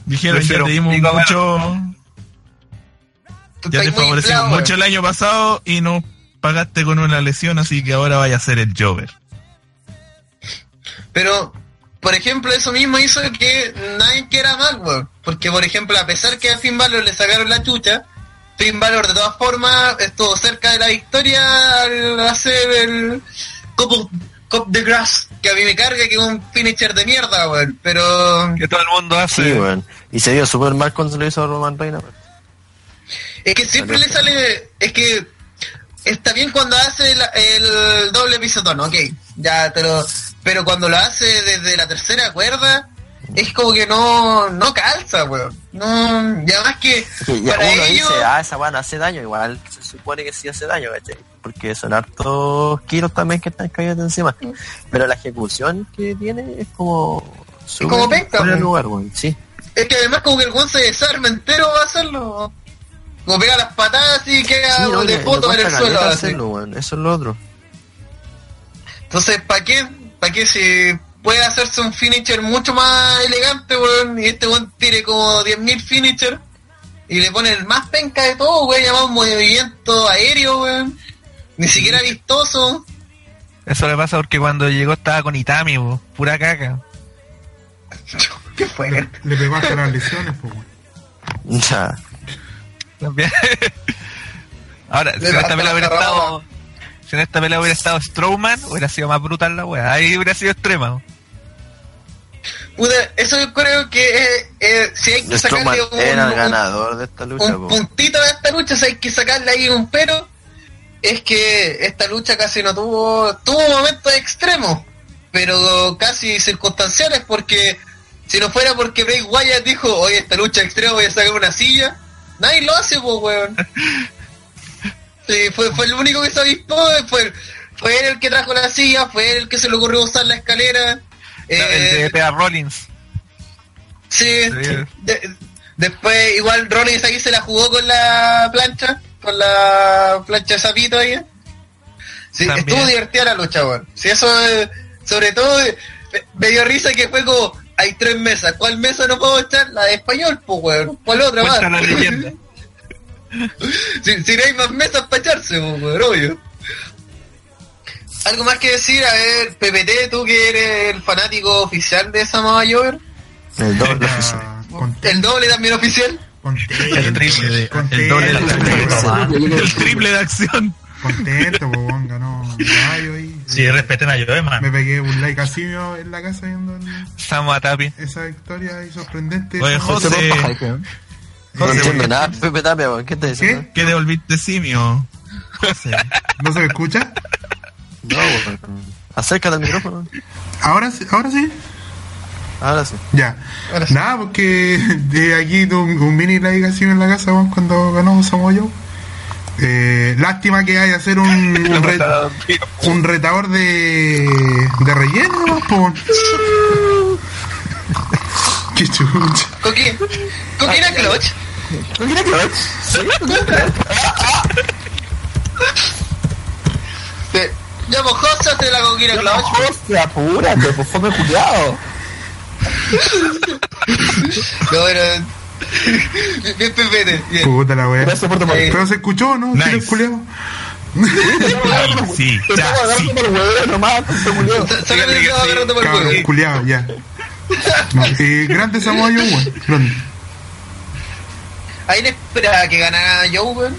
Dijeron, ya te dimos digo, mucho, ya te favorecimos inflado, mucho el año pasado y nos pagaste con una lesión, así que ahora vaya a ser el Jover. Pero, por ejemplo, eso mismo hizo que nadie quiera más, weón. Porque, por ejemplo, a pesar que a Finn Balor le sacaron la chucha, Finn Balor de todas formas estuvo cerca de la victoria al hacer el Cup, of- Cup de Grass, que a mí me carga que es un finisher de mierda, weón. Pero Que todo el mundo hace. Sí, weón. Y se vio súper mal cuando se lo hizo a Roman Reigns. es que siempre le sale... Es que está bien cuando hace el, el doble pisotón, ok, ya te lo... Pero cuando lo hace desde la tercera cuerda, es como que no, no calza, weón. No, y además que ya para uno ellos... dice, ah, esa weá no hace daño. Igual se supone que sí hace daño, ¿cachai? Porque son hartos kilos también que están cayendo encima. Pero la ejecución que tiene es como... súper como penca, weón. lugar, weón. Sí. Es que además como que el weón se desarma entero va a hacerlo. Como pega las patadas y queda Sí, no, de foto en el suelo. hacerlo, weón. Eso es lo otro. Entonces, ¿para qué? ¿Para qué si puede hacerse un finisher mucho más elegante, weón? Y este weón tire como 10.000 finisher y le pone el más penca de todo, weón, llamado movimiento aéreo, weón. Ni siquiera vistoso. Eso le pasa porque cuando llegó estaba con Itami, po, pura caca. ¿Qué fue? Le, le pegó hasta las lesiones, pues, weón. Ya. También. Ahora, la hubiera cerrada. estado. Si en esta pelea hubiera estado Strowman, hubiera sido más brutal la wea. Ahí hubiera sido extrema. Puta, eso yo creo que eh, eh, si hay que Strowman sacarle un, era el ganador de esta lucha, un po. puntito de esta lucha, si hay que sacarle ahí un pero, es que esta lucha casi no tuvo, tuvo momentos extremos, pero casi circunstanciales, porque si no fuera porque Bray Wyatt dijo, oye, esta lucha extrema voy a sacar una silla, nadie lo hace, pues, weón. Sí, fue, fue el único que se avispó, fue, fue él el que trajo la silla, fue él el que se le ocurrió usar la escalera. el eh, de Pea Rollins. Sí, Sí. de- después igual Rollins aquí se la jugó con la plancha, con la plancha de sapito ahí. Sí, También. estuvo divertida la lucha, weón. Sí, eso eh, sobre todo eh, me- dio risa que fue como, hay tres mesas, ¿cuál mesa no puedo echar? La de español, pues weón, ¿cuál otra más? Cuenta la leyenda. si, si no hay más mesas para echarse, pues, weón, obvio. ¿Algo más que decir? A ver, PPT, tú que eres el fanático oficial de Samoa Joe, El doble oficial. contento, el doble también oficial. contento, El triple de- el doble de contento, El triple de acción. contento, pues, weón, ganó Gallo ahí. Sí, respeten a Joe, man. Me pegué un like así en la casa viendo el- Samoa Tapi. esa victoria ahí sorprendente. Oye, Esa- José, No José, entiendo nada, Pepe Tapia. ¿Qué estás diciendo? ¿qué devolviste simio? José. ¿No se me escucha? No. Acércate al micrófono. Ahora sí, ahora sí. Ahora sí. Ya. Nada, porque de aquí tuve un, un mini like así en la casa cuando ganó Samoa Joe. Eh, lástima que haya hacer un, un, re- un retador de, de relleno, ¿no? po. Qué chucha. ¿Con quién? ¿Con quién era Clutch? Te- Llamo José de la Coquina apúrate, pues. No, pero... Bien bien. Puta la wea. Gracias por tu Eh, Pero se escuchó, ¿no? Nice. ¿Sí, sí, ya, estaba agarrando sí. por el huevo nomás, tonto culiao. Sa- Sácame el dedo agarrando por el Cabrón, huevo. culiao, ya. No, eh, grande Samoa. Grande. Ahí le esperaba que ganara Joe, weón.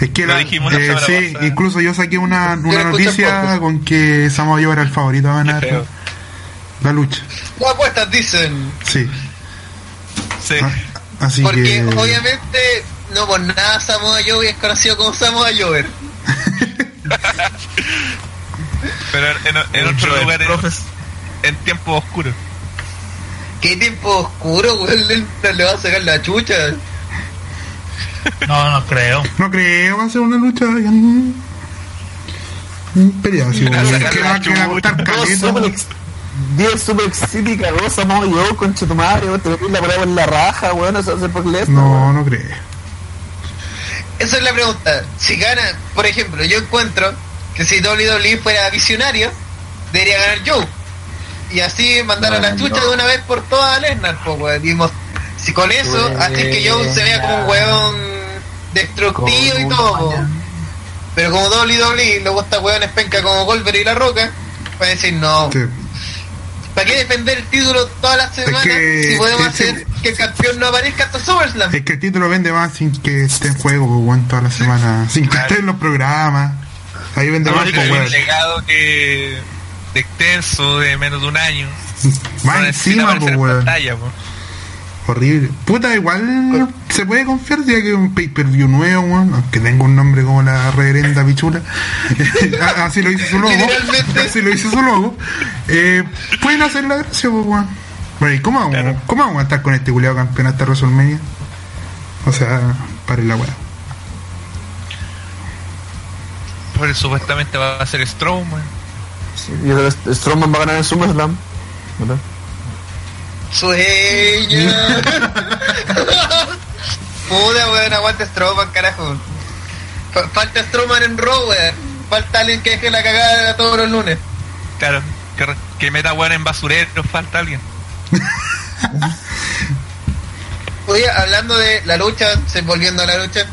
Es que la, dijimos la eh, sí, pasada. incluso yo saqué una, una noticia con que Samoa Joe era el favorito a ganar la lucha. Las apuestas dicen. Sí. Sí. Ah, Así Porque que. obviamente, no por nada Samoa Joe es conocido como Samoa Joe. Pero en, en otro Joe, lugar, en, profes. en tiempo oscuro. Qué tiempo oscuro, weón. Le, le va a sacar la chucha. No, no creo. No creo, va a ser una lucha. Un peleado, sí, weón. sacar Que va a costar Dos caleta. Suplex, 10 Suplex City cagó Samoa Joe, concha tu madre, te metí la prueba en la raja, weón, eso va a ser por Lesnar. No, weón. no creo. Esa es la pregunta. Si gana, por ejemplo, yo encuentro que si WWE fuera visionario, debería ganar Joe. Y así mandar a la chucha no. de una vez por todas a Lesnar, po, weón. Dimos, si con eso Pues, hace que Joe se vea como un weón destructivo y todo. Pero como WWE le gusta weones penca como Goldberg y La Roca, pueden decir no. Sí. ¿Para qué defender el título todas las semanas que- si podemos es hacer que el campeón no aparezca hasta SummerSlam? Es que el título vende más sin que esté en juego, pues, weón, toda la semana. Sin que esté en los programas. Ahí vende No, más, pues, weón. legado que de extenso de menos de un año. Más No encima, pues, weón. pantalla, po. Horrible. Puta, igual se puede confiar ya que es un pay-per-view nuevo, weón. Aunque tenga un nombre como la reverenda pichula. A- Así lo hizo su logo. Así lo hizo su logo. Eh, pueden hacer la gracia, pues, weón. Bueno, ¿y cómo vamos, ¿cómo vamos a estar con este culiado campeonato de WrestleMania? O sea, para la weá. Porque supuestamente va a ser Strowman. Sí, yo creo que Strowman va a ganar en SummerSlam. ¿verdad? Sueña. Puta, weón, aguante Strowman, carajo. Fa- Falta Strowman en Raw, weón. Falta alguien que deje la cagada todos los lunes. Claro, que, que meta weón en basurero, falta alguien. Oye, hablando de la lucha, se- volviendo a la lucha,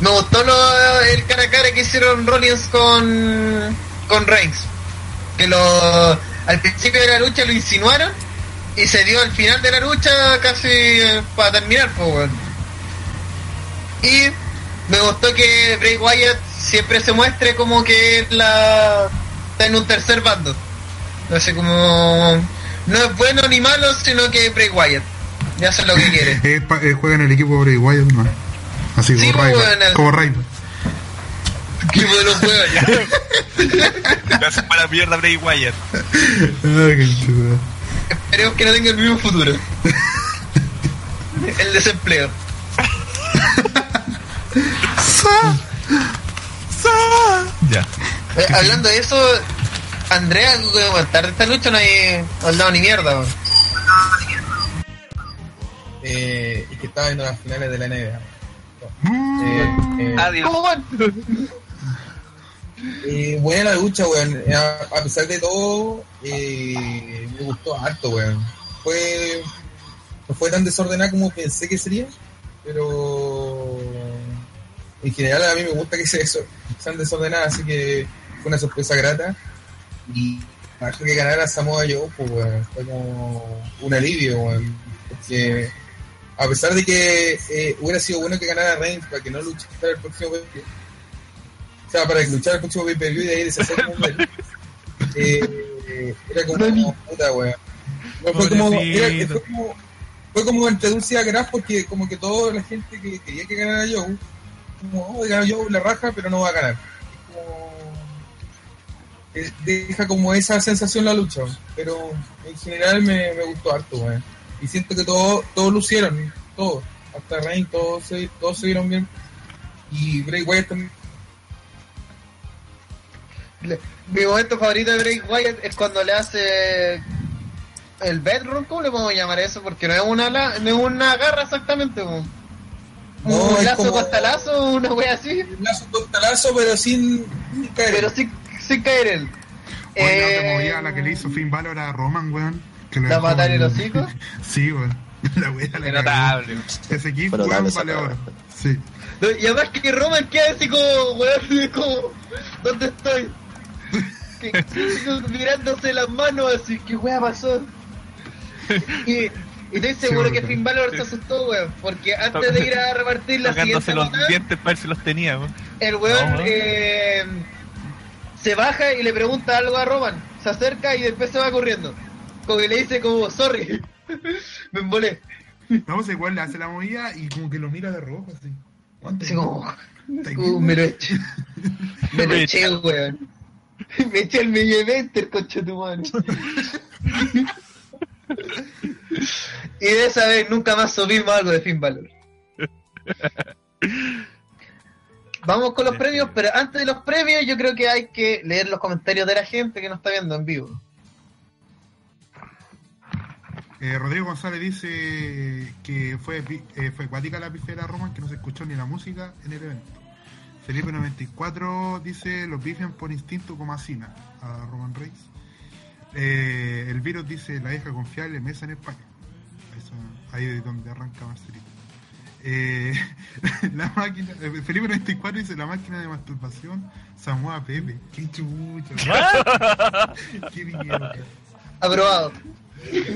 me gustó lo, el cara a cara que hicieron Rollins con, con Reigns. Que lo, al principio de la lucha lo insinuaron y se dio al final de la lucha casi eh, para terminar, pues. Y me gustó que Bray Wyatt siempre se muestre como que la, está en un tercer bando. No sé, como... No es bueno ni malo, sino que Bray Wyatt. Ya hace lo que quiere. Eh, pa- eh, juega en el equipo de Bray Wyatt, no. Así Sí, como pues, Raven. weón, Como Raven. ¿Qué bueno juega ya? Hace para la mierda Bray Wyatt. Esperemos que no tenga el mismo futuro. el desempleo. Ya. Eh, hablando de eso, Andrea, que comentar de esta lucha no hay hablado ni mierda. weón. Eh, y que estaba viendo las finales de la NBA. Mm. Eh, eh, Adiós. ¿Cómo van? Eh, buena la lucha, weón. Eh, A, pesar de todo, eh, me gustó harto, weón. Fue, no fue tan desordenada como pensé que sería, pero en general a mí me gusta que se, sean desordenadas, así que fue una sorpresa grata. Y para que ganara Samoa Joe, pues, weón, fue como un alivio, weón. Porque a pesar de que eh, hubiera sido bueno que ganara Reigns para que no luchara el próximo pay o sea, para que luchara el próximo pay-per-view y de ahí deshacerse de él, eh, era como puta, weón. No, fue, como, era- fue como fue como entre dulce y agraz porque como que toda la gente que quería que ganara Joe como, oh, ganó Joe la raja pero no va a ganar Es como eh, deja como esa sensación la lucha pero en general me, me gustó harto weón. y siento que todos todos lucieron todos hasta Reign todos se, todos se vieron bien. Y Bray Wyatt también Mi momento favorito de Bray Wyatt es cuando le hace el bedroom, ¿cómo le podemos llamar eso? Porque no es una la- no es una garra exactamente, po. No, un lazo como- contra lazo, una wea así, un lazo tortalazo pero sin, sin caer pero sin, sin caer él. Oye, la otra Eh, movida, la que le hizo Finn Balor a Roman, weón. Que ¿La matar los hijos? Sí, weón. La wea la notable. Ese equipo, Pero weón, vale ahora. Sí. Y además que Roman queda así como, weón, así como, ¿dónde estoy? Que, que- mirándose las manos así, ¿qué wea pasó? Y, y estoy seguro que sí. Finn Balor se asustó, weón, porque antes de ir a repartir la siguiente los dientes para ver si los tenía. weón. el weón No, eh, se baja y le pregunta algo a Roman, se acerca y después se va corriendo. Como que le dice como, sorry, me embolé. Vamos, igual le hace la movida y como que lo mira de rojo, así. ¿Cuánto? Así como, ¿Está uh, me lo eché. Me lo eché, weón. Me eché el medio eventer, concha tu madre. y de esa vez nunca más subimos algo de Finn Balor. Vamos con los premios, pero antes de los premios yo creo que hay que leer los comentarios de la gente que nos está viendo en vivo. Eh, Rodrigo González dice que fue, eh, fue cuática la pifera Roman, que no se escuchó ni la música en el evento. Felipe94 dice, los bifen por instinto como a Cena, a Roman Reigns. Eh, el virus dice la vieja confiable mesa en España. Eso, ahí es donde arranca Marcelito. Eh, la máquina, eh, Felipe 94 dice la máquina de masturbación Samoa Pepe. Qué chucha. Qué mierda. Aprobado.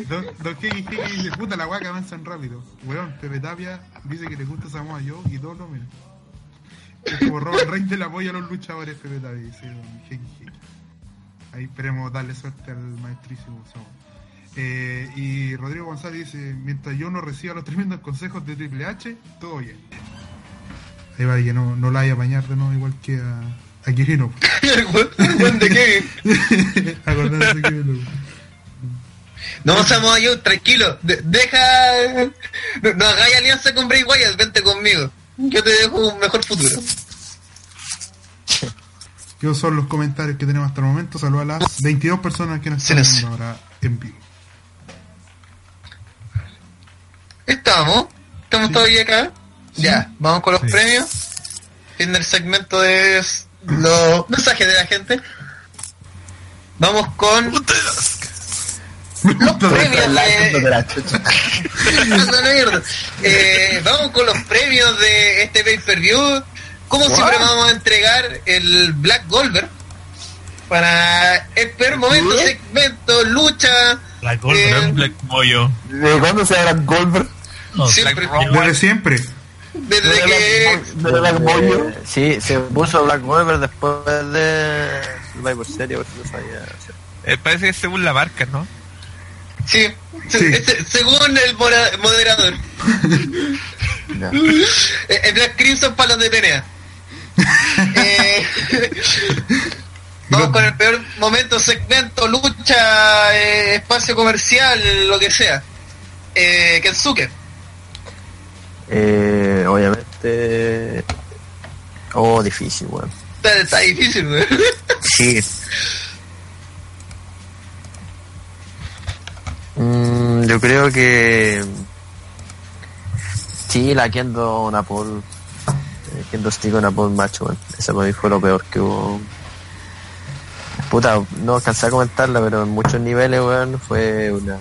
Don, don Kiki dice, puta la guaca avanzan rápido. Weón, Pepe Tapia dice que le gusta Samoa Joe y todo lo menos. Es como Robert Reigns del apoyo a los luchadores Pepe Kiki Kiki. Ahí esperemos darle suerte al maestrísimo. Eh, y Rodrigo González dice, mientras yo no reciba los tremendos consejos de Triple H, todo bien. Ahí va, que no, no la vaya a bañar de nuevo igual que a, a Quirino. Buen de Kevin. Acordarse de Kevin. No, Samoa Joe, tranquilo. De- deja. No, no hagáis alianza con Bray Wyatt, vente conmigo. Yo te dejo un mejor futuro. Esos son los comentarios que tenemos hasta el momento. Saludos a las 22 personas que nos están Silencio. viendo ahora en vivo. Estamos. Estamos todavía acá. Ya, vamos con los premios. Fin del segmento de los mensajes de la gente. Vamos con los premios de... Eh, vamos con los premios de este pay-per-view. Como siempre vamos a entregar el Black Goldberg para el peor momento, ¿Qué? segmento, lucha. La Eh, Goldberg. Black Moyo. ¿De cuándo se era Goldberg? No, siempre. Black Desde siempre. Desde que ¿De Black Bollo? Eh, sí, se puso Black Wolver después de Survivor Series, no sabía. Eh, parece que es según la marca, ¿no? Sí, este- según el moderador. Eh, El Black Crimson para los de. Eh, vamos con el peor momento, segmento, lucha, eh, espacio comercial, lo que sea. Eh, Kensuke. Eh, obviamente. Oh, difícil, weón. Está, está difícil, güey. Sí. Mm, yo creo que. Sí, la Kendo Napol. eh, Kendo Stick Napol macho, weón. Esa para mí fue lo peor que hubo. Puta, no alcancé a comentarla, pero en muchos niveles, weón, fue una.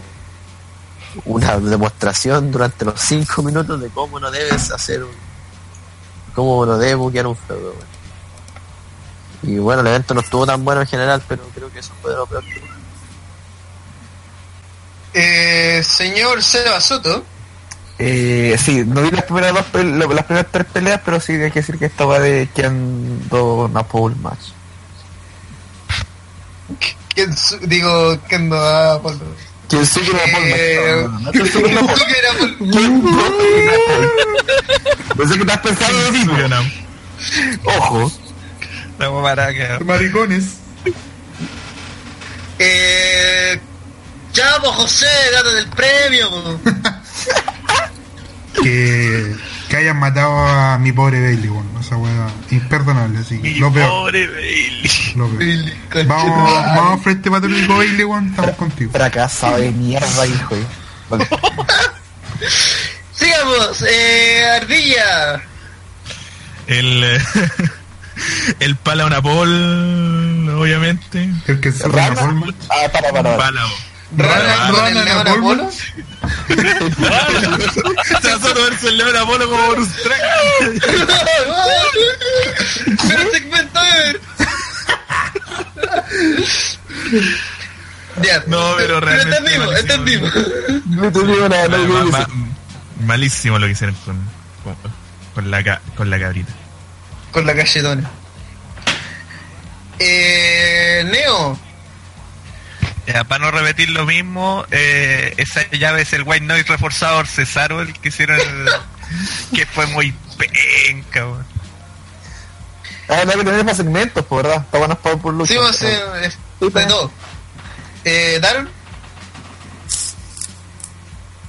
Una demostración durante los cinco minutos de cómo no debes hacer un. Cómo no debes buquear un feudo. Y bueno, el evento no estuvo tan bueno en general, pero creo que eso fue lo peor que. Eh, señor Seba Soto. Eh, sí, no vi las primeras dos pe- las primeras tres peleas, pero sí hay que decir que esta va de Kendo Napole match. Digo, Kendo ah, Apolo. Kensuke Napole Eh, match. No, no, no, Kensuke Napole. Kensuke Apolo. Kendo Napole. Pensé que estás pensando de mismo. Ojo. Maricones. Eh, ya, pues José, date del premio. Que, que hayan matado a mi pobre Bailey, bueno, esa weá imperdonable, así que lo peor, Pobre Bailey. lo peor. Bailey, Vamos, vamos frente patriótico Bailey, weón, estamos contigo. Fracasado de mierda, hijo. Vale. Sigamos, eh, Ardilla. El. el Palaunapol, obviamente. El que se forma. Ah, para, para, para. Palao. Rana Rana, con el Rana, León Apolo. Apolo. Se va a verse el León Apolo como Bruce Track. Pero segmento. Ya, No, pero realmente entendimos. No te digo nada, no malísimo lo que hicieron con, con, con la, ca- con la cabrita. Con la cachetona. Eh, Neo. Ya, para no repetir lo mismo, eh, esa llave es el White Noise reforzado por Cesaro, el que hicieron el- que fue muy penca, weón. Ah, no, que tenés más segmentos, pues, ¿verdad? Está bueno por, por lucha. Sí, hacer eh, de todo. Eh, Daron.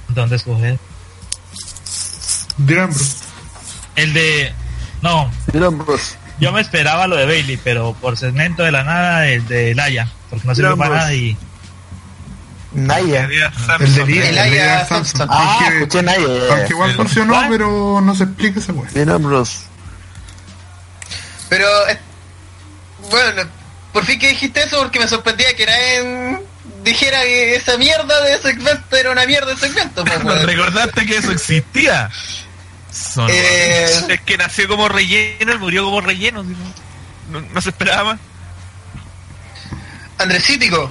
¿Dónde escoger? Dirán, bro. El de. No, Dylan Bros. yo me esperaba lo de Bailey, pero por segmento de la nada, el de Laya. Porque no Ambos. para nada y. Naya. El de Liga, el Thompson. Samson. Ah, Aunque, escuché Naya. aunque igual funcionó, ¿Cuál? pero no se explica esa weá. Dylan Bros. Pero, eh, bueno, por fin que dijiste eso porque me sorprendía que era en dijera que esa mierda de segmento era una mierda de segmento, pues. ¿Recordaste que eso existía? Son Eh, Es que nació como relleno y murió como relleno. No, no se esperaba más. Andresítico,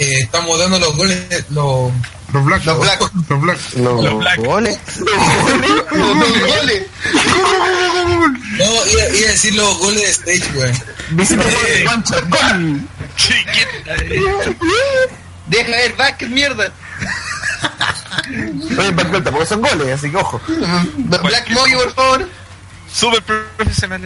Eh, estamos dando los goles, los... Los Black. Los Black. Los Black. Los, Los black. goles. los goles. No, iba, iba a decir los goles de stage, Juárez, Mancha, gol. Deja ver, Vázquez, mierda. Oye, me cuenta, porque son goles, así que ojo. Black Mogi, por favor. Profesional.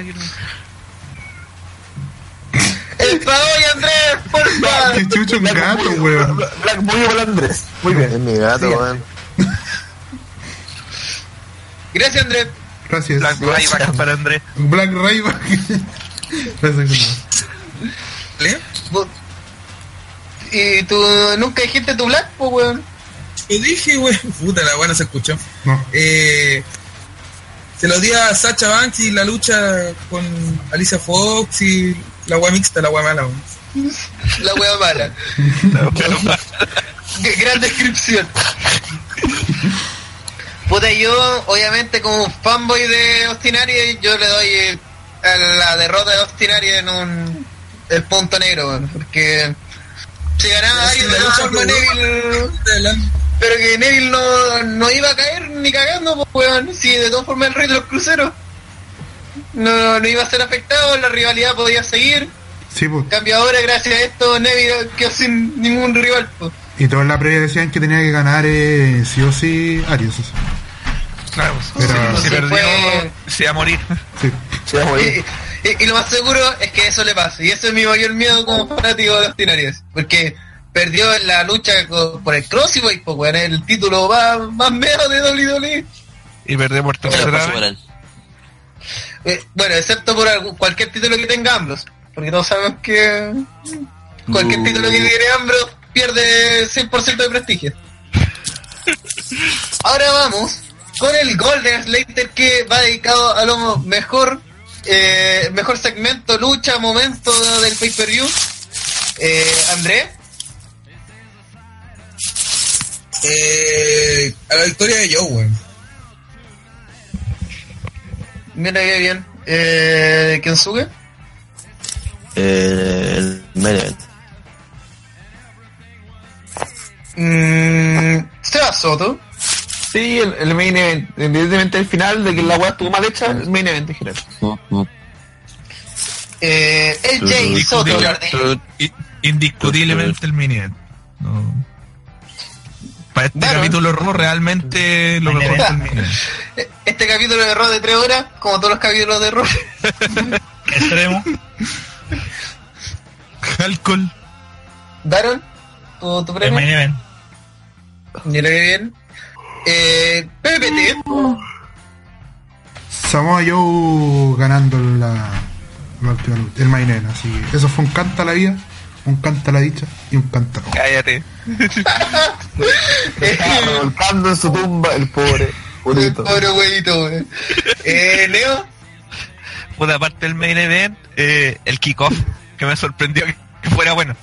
Paoy, Andrés, porfa. Qué chucho un gato, weón. Black Boy para Andrés. Muy bien. Es mi gato, weón. Gracias, Andrés. Gracias. Black Ryback para Andrés. Black Rayback. Gracias. Vos- Y tú nunca dijiste tu Black, pues, weón. Lo dije, weón. Puta, la buena se escuchó. No. Eh, se lo di a Sacha Banks y la lucha con Alicia Fox y la wea mixta, la wea mala, weón. La wea mala. G- Gran descripción. Puta, yo, obviamente, como un fanboy de Ostinaria, yo le doy eh, a la derrota de Ostinaria en un el punto negro, weón, porque si ganaba la de fue Neville, pero que Neville no, no iba a caer ni cagando, pues, weón, si de todas formas el rey de los cruceros no, no iba a ser afectado, la rivalidad podía seguir. Sí, pues. En cambio ahora, gracias a esto, Neville quedó sin ningún rival, pues. Y todos en la previa decían que tenía que ganar eh, sí o sí Arias. Claro, Pero- si perdió, fue- se va a morir. Sí. Sí, vamos a ir. Y, y- y lo más seguro es que eso le pase. Y eso es mi mayor miedo como fanático de los Tinarias. Porque perdió en la lucha por el Crossboy, pues weón, el título más, más mero de WWE. Y perdió por tercera vez. Eh, bueno, excepto por algún- cualquier título que tenga Ambrose. Porque todos sabemos que cualquier Uh. título que tiene Ambrose pierde 100% de prestigio. Ahora vamos con el Golden Slater que va dedicado a lo mejor eh, mejor segmento, lucha, momento del pay-per-view. Eh, André, Eh, a la victoria de Joe. Mira qué bien. Eh, Kensuke, Eh, el main event. mm, Seba Soto, Sí, el, el main event. Evidentemente el final de que la weá estuvo mal hecha, el main event en general. eh, el Jay Soto, Indiscutiblemente el mini event. No. Para este Claro. capítulo Raw realmente lo mejor el event. este capítulo de Raw de 3 horas, como todos los capítulos de Raw. Extremo. Alcohol. Daron, tu, tu El premio. main event. Mira qué bien. Eh, PPT, Samoa Joe ganando la, la última lucha, el main event, así que eso fue un canta a la vida, un canta la dicha y un canta la Cállate. Estaba revolcando en su tumba el pobre purito. Pobre güeyito, güey. Eh, Leo, Puta, aparte del main event, eh, el kickoff, que me sorprendió que, fuera bueno.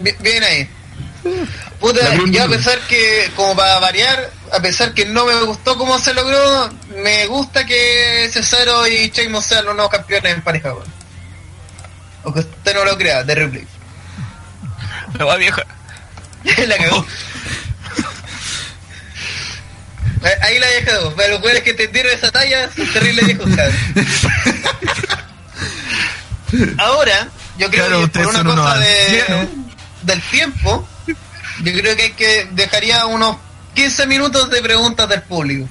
bi- bien ahí. Puta, yo a pesar que, como para variar, a pesar que no me gustó cómo se logró, me gusta que Cesaro y Sheamus sean los nuevos campeones en pareja, güey. Aunque usted no lo crea, de replay. La va vieja. la cagó. Eh, Ahí la dejado, pero los güeyes que entendieron esa talla son terribles viejos. Ahora, yo creo Claro, que por una cosa de, del tiempo, yo creo que hay que dejaría unos 15 minutos de preguntas del público.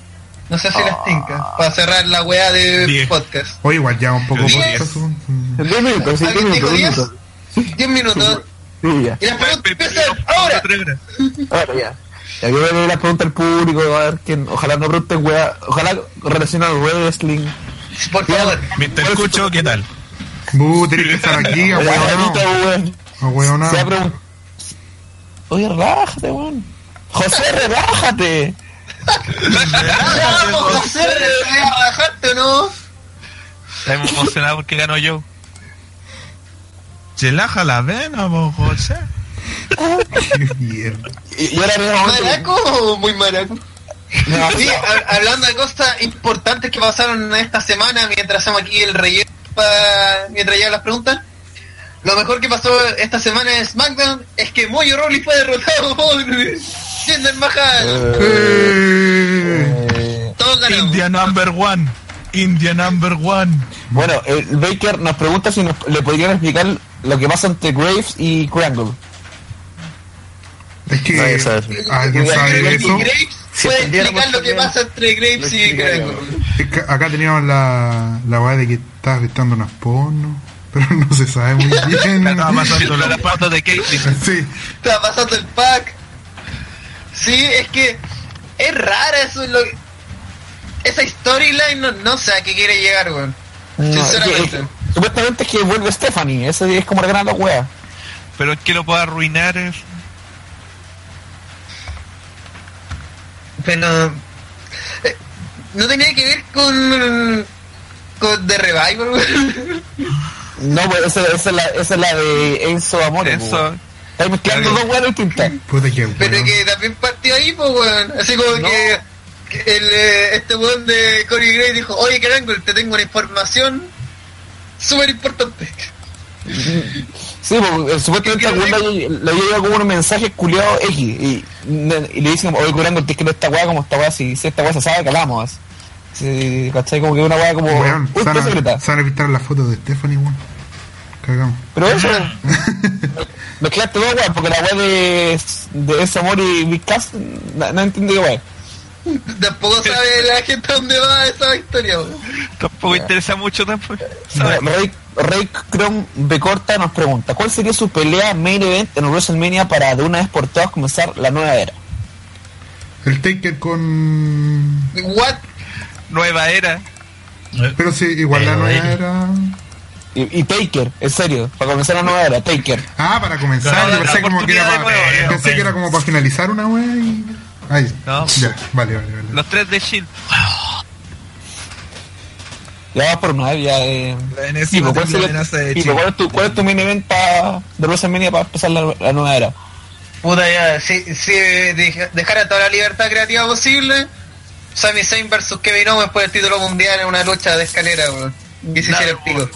No sé si les tinca, para cerrar la weá de Diez. podcast. Oye, igual ya un poco. En 10 minutos, sí, 10 ¿Alguien dijo minutos, 10? 10 minutos. Sí, ya. Y las preguntas empiezan ahora. Ahora ya. Ya que voy a leer las preguntas al público, a ver quién. Ojalá no pregunten weá. Ojalá relacionado al wrestling. Por favor. Mr. Cucho, ¿qué tal? Bu, tenés que estar aquí, a weón. A Se ha preguntado. Oye, relájate, weón. José, relájate. Vamos, José, ¿te vas a rajarte o no? Estamos emocionados porque ganó yo. Chelaja la vena, po, José. Qué mierda. Y, ahora ¿Maraco o muy maraco? No, Sí, hab- hablando de cosas importantes que pasaron esta semana mientras hacemos aquí el relleno pa- mientras llegan las preguntas. Lo mejor que pasó esta semana en SmackDown es que Moyo Rawley fue derrotado por Mahal. Eh, eh, Todos ganamos. India number one. India number one. bueno, el Baker nos pregunta si nos, le podrían explicar lo que pasa entre Graves y Crangle. Es que Nadie sabe. alguien sabe eso. Graves Si puede explicar lo que pasa entre Graves y. Es que acá teníamos la, la weá de que estaba afectando unas porno, pero no se sabe muy bien. Estaba pasando La la foto de Caitlyn. Sí, Está pasando el pack. Sí, es que es rara eso. Lo, esa storyline no, no sé a qué quiere llegar, weón. No, Sinceramente. es que- supuestamente es que vuelve Stephanie, ese es como la gran wea. Pero es que lo puede arruinar es... Pero eh, no tenía que ver con con The Revival, weón. No, pues esa, esa es, la, esa es la de Enzo Amore. pues, Eso. weón. Estás mezclando Claro. dos weas distintas. puta que Pero que también partió ahí, pues, weón. Así como No. que, que el, eh, este weón de Corey Gray dijo, oye, Carangle, te tengo una información súper importante. Sí, pues, eh, supuestamente ¿Qué quiero alguna le le llega como un mensaje culiado X y, y le dicen, oye, curando, tienes que ver esta weá como esta weá, si, si esta weá se sabe, que hablamos. Sí, ¿cachai? Como que una weá como Weón, se ultra van se a las fotos de Stephanie, weón. Cagamos. Pero eso, mezclaste dos weas, porque la weá de, de ese amor y Big Cass, no, no entendí weá. Tampoco sabe la gente dónde va esa historia. Tampoco interesa mucho tampoco. Rey, Rey, Rey Chrome B. Corta nos pregunta, ¿cuál sería su pelea main event en WrestleMania para de una vez por todas comenzar la nueva era? El Taker con. What? Nueva era. Pero sí, igual la Pero, nueva eh. era. Y, y Taker, en serio, para comenzar la nueva era, Taker. Ah, para comenzar, yo pensé como que era para, pensé que era como para finalizar una wea y. Ahí. No. Ya, vale, vale, vale. Los tres de Shield. Ya vas por nueve, ya eh. La NS Sí, pues, ¿cuál, Chile. pues, ¿cuál, es tu, ¿Cuál es tu main event pa- de WrestleMania para empezar la, la nueva era? Puta ya, si, si deja- dejara toda la libertad creativa posible, Sami Zayn versus Kevin Owens por el título mundial en una lucha de escalera, weón. Y se hiciera el pico.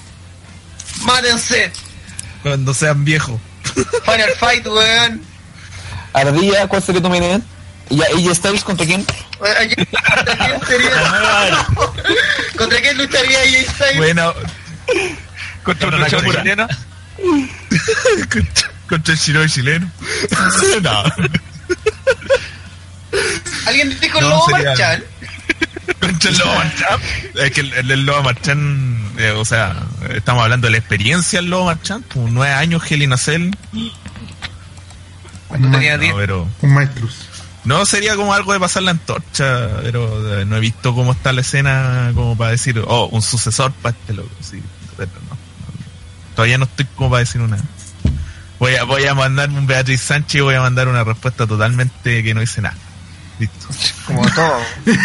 Mátense. Cuando sean viejos. Final Fight, weón. Ardilla, ¿cuál sería tu main? Y ya, AJ Styles contra quién? ¿Contra quién sería? ¿Contra quién lucharía AJ Styles? Bueno, Contra un luchador chileno. contra, el chino chileno. no. ¿Alguien dijo No, Lobo sería- Marchán? El. Es que el, el, el Lobo Marchán, eh, o sea, estamos hablando de la experiencia del Lobo Marchán. Pues nueve años a Cell. Cuando tenía ma- 10. No, pero un maestrus. no sería como algo de pasar la antorcha, pero eh, no he visto cómo está la escena como para decir, oh, un sucesor para este loco. Sí, pero no, no. Todavía no estoy como para decir una. Voy a, voy a mandarme un Beatriz Sánchez y voy a mandar una respuesta totalmente que no dice nada. Listo. Como todo.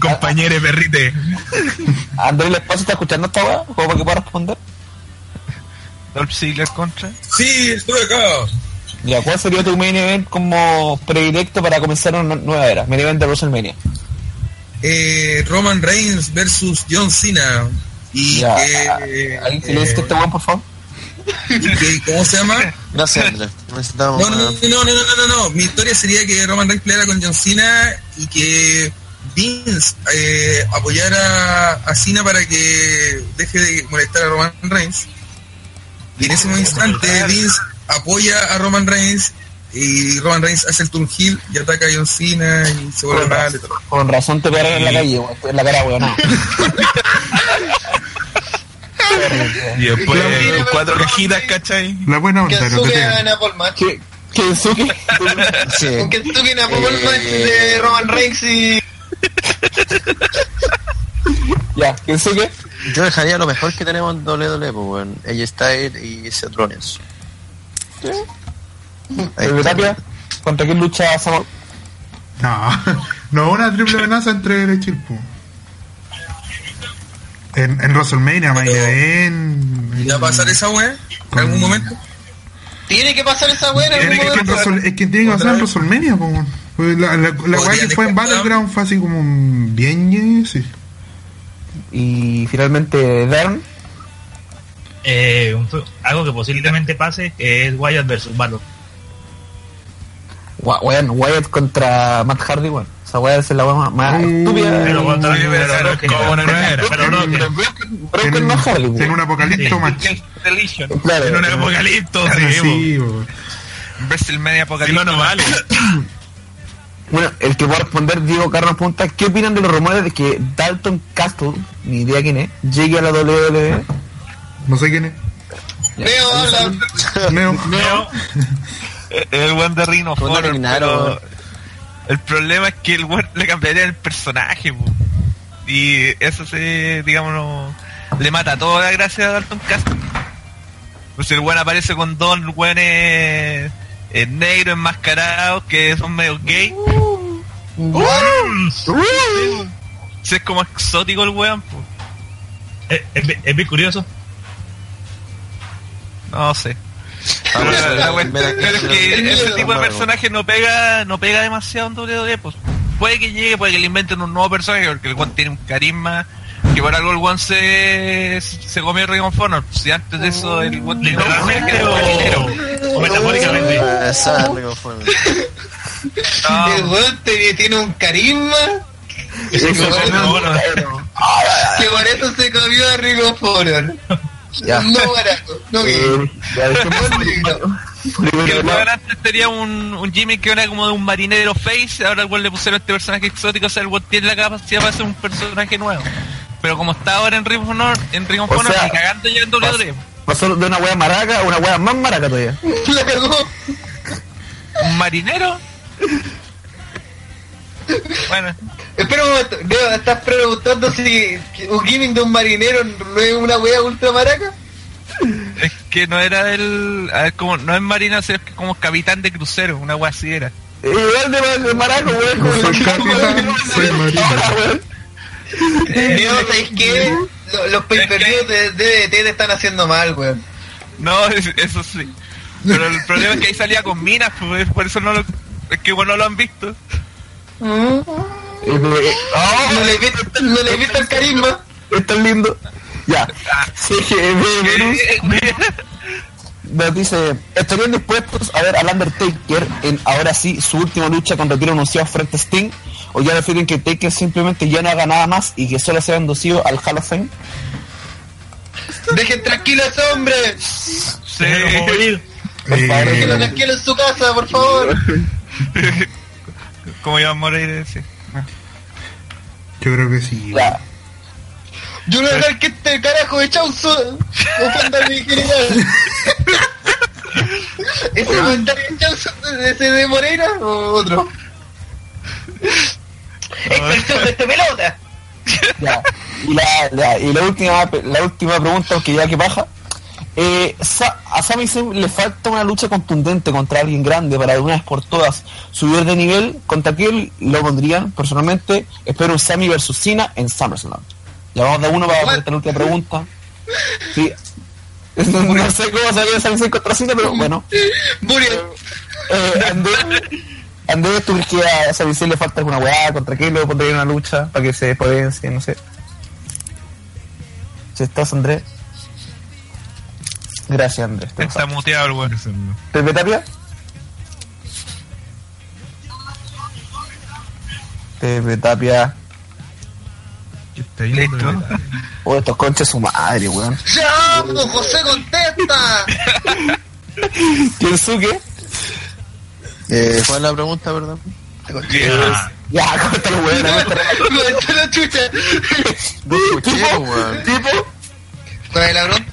Compañere perrite. ¿Andrés Espacio está escuchando esta weá? ¿Como para que pueda responder? Dolph Ziggler contra. Sí, estoy acá. Ya, ¿cuál sería tu main event como predilecto para comenzar una nueva era? Main event de WrestleMania. Eh, Roman Reigns versus John Cena. Y Ya, que, ¿alguien se le dice que eh, este weón, por favor? que- ¿Cómo se llama? Gracias, Andrés. No, no, no, más- no, no, no, no, no, no. Mi historia sería que Roman Reigns peleara con John Cena y que Vince eh, apoyara a Cena para que deje de molestar a Roman Reigns. Y en ese mismo instante Vince apoya a Roman Reigns y Roman Reigns hace el turn heel y ataca a John Cena y se vuelve Con mal. razón, y todo. con razón te pegaron en la calle. En la cara, weón. No. Y después Claro. cuatro cajitas, ¿cachai? La buena onda, Kensuke te gana por match. ¿Qué? ¿Kensuke? Sí. Kensuke gana por Eh, match de Roman Reigns y... ya, ¿Kensuke? Yo dejaría lo mejor que tenemos en WWE, pues, weón. AJ Styles y Seth Rollins. Ahí ¿El de está. Tapia? ¿Contra quién lucha Samuel? No, no una triple amenaza entre el chilpo. En, en WrestleMania, en. ¿Ya va a pasar esa weá en algún momento? Tiene que pasar esa weá en algún momento. Es que tiene que pasar en WrestleMania, po, weón. Pues La, la, la weá que fue en Battleground fue así como un bien, sí. Y finalmente, Darn. Eh, algo que posiblemente pase es Wyatt versus Balor. Weón, Wyatt contra Matt Hardy, weón. Esa weá es la más, más estúpida. Pero contra Sí, pero pero Broken. ¿cómo no era? Pero. Broken Hardy, en un apocalipto Sí. match. Religion. Claro. En un apocalipto, sí, sí. WrestleMania Si Apocalipsis. no, no vale. Bueno, el que va a responder, Diego Carlos Punta, ¿qué opinan de los rumores de que Dalton Castle, ni idea quién es, llegue a la WWE? No sé quién es. Neo habla. Neo. Neo, El buen de pero El problema es que el buen le cambiaría el personaje, po. Y eso se, digamos, no- le mata toda la gracia a Dalton Castle. Pues el buen aparece con dos buenos negros enmascarados que son medio gay. Mm. Sí, es como exótico el weón, po. es, es, es bien curioso. No sé. Ah, Pero, la es que ese tipo de personaje no pega no pega demasiado en WWE, pues. Puede que llegue, puede que le inventen un nuevo personaje, porque el One tiene un carisma que por algo el One se, se comió Ring of Honor. Si antes de eso el One era o, marinero. o metafóricamente. Ah, esa es la que fue. No, El te- tiene un carisma es el que por eso se comió a Ring of Honor. Ya. No barato, no bien. Eh, ya dejemos Buen negro. que el weón antes tenía un, un Jimmy que era como de un marinero face, ahora el weón le pusieron este personaje exótico, o sea, el weón tiene la capacidad para ser un personaje nuevo. Pero como está ahora en Ring of Honor, en Ring of O Honor, sea, ni cagando ya en WWE. Pasó de una wea maraca a una wea más maraca todavía. La cagó. ¿Un marinero? Bueno, Espera un momento, Leo, ¿estás preguntando si un gimmick de un marinero no es una wea ultra maraca? es que no era del. A ver, como, no es marina, sino que como capitán de crucero, una wea así era. Igual de, maraco, weón. como Soy el- capitán, soy marino. Leo, ¿sabes qué? Lo- Los pay-per-views de DDT te están haciendo mal, weón. No, es- eso sí. Pero el problema es que ahí salía con minas, pues, por eso no lo. Es que bueno, no lo han visto. Eh, eh, ah, No le viste, no le viste el carisma. es tan lindo. Ya. CGB Venus nos dice, ¿estarían dispuestos a ver al Undertaker en ahora sí su última lucha con retiro anunciado frente a Sting? ¿O ya prefieren que Taker simplemente ya no haga nada más y que solo sea inducido al Hall of Fame? Dejen tranquilo a ese hombre. Sí. Morir. Por favor, Eh, Déjenlo tranquilo en su casa, por favor. Como iba a morir, sí. Yo creo que sí. ya. Yo no a dejar que este carajo de Chauzo ofenda mi dignidad. ¿Ese comentario de Chauzo ese de Moreira o otro? ¡Expresión de este pelota! Ya. Y la, la- y la última la última pregunta, que ya que baja. Eh, a Sami le falta una lucha contundente contra alguien grande para de una vez por todas subir de nivel. ¿Contra quién lo pondrían? Personalmente, espero un Sami versus Cena en SummerSlam. Ya vamos de uno para esta última pregunta. Sí. No, no sé cómo salía Sami contra Cena, pero bueno. Muriel. Eh, Andrés, ¿tú crees que a Zayn le falta alguna weá? ¿Contra quién lo pondría en una lucha para que se potencie? No sé. Si estás, Andrés. Gracias, Andrés. Te Está muteado el weón. ¿Pepe Tapia? Pepe Tapia. ¿Qué está ahí? Listo. Oh, estos conches su madre, weón. ¡Ya, pues, José, contesta! Kensuke. Eh, ¿Cuál es la pregunta, perdón? Ya. ya, córtalo, weón. Me echó la chucha. ¿Tipo? ¿Tipo? ¿Cuál es la pregunta?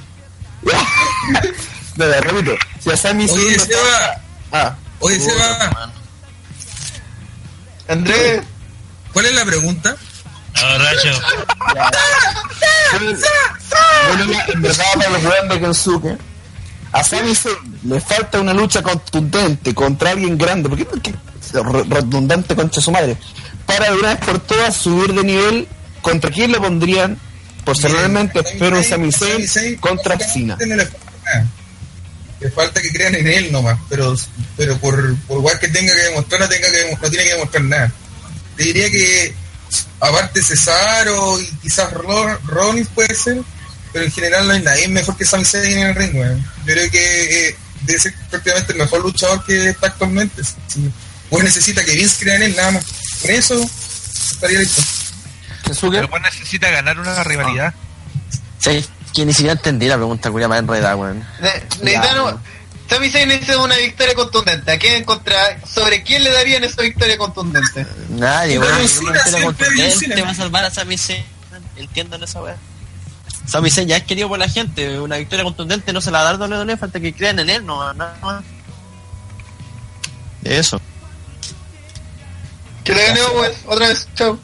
No, repito. Si a Oye, lo- Seba, Ah, oye, Seba, Andrés. ¿cuál es la pregunta? Bueno, en verdad, para los weones de Kensuke, a Sami Zayn le falta una lucha contundente contra alguien grande. ¿Por qué Redundante concha su madre. Para de una vez por todas subir de nivel. ¿Contra quién le pondrían Personalmente espero Sami Zayn, contra Cena. no le falta nada. Le falta que crean en él nomás, pero, pero por, por igual que tenga que demostrar, no, tenga que, no tiene que demostrar nada. Te diría que, aparte Cesaro y quizás Ro- Rollins puede ser, pero en general no hay nadie mejor que Sami Zayn en el ring, weón. Yo creo que eh, debe ser prácticamente el mejor luchador que está actualmente. Si, pues necesita que Vince crea en él, nada más. Con eso estaría listo. Pero pues necesita ganar una rivalidad. Sí, que ni siquiera entendí la pregunta, curia más enredada, weón. Sami Zayn necesita una victoria contundente. ¿A quién contra, ¿Sobre quién le darían esa victoria contundente? Nadie, weón. Siempre John contundente va a salvar a Sami Zayn. Entiendan esa weá. Sami Zayn ya es querido por la gente. Una victoria contundente no se la va a dar WWE, falta que crean en él, no, nada más. Eso. Que le gane Owens, otra vez, chao.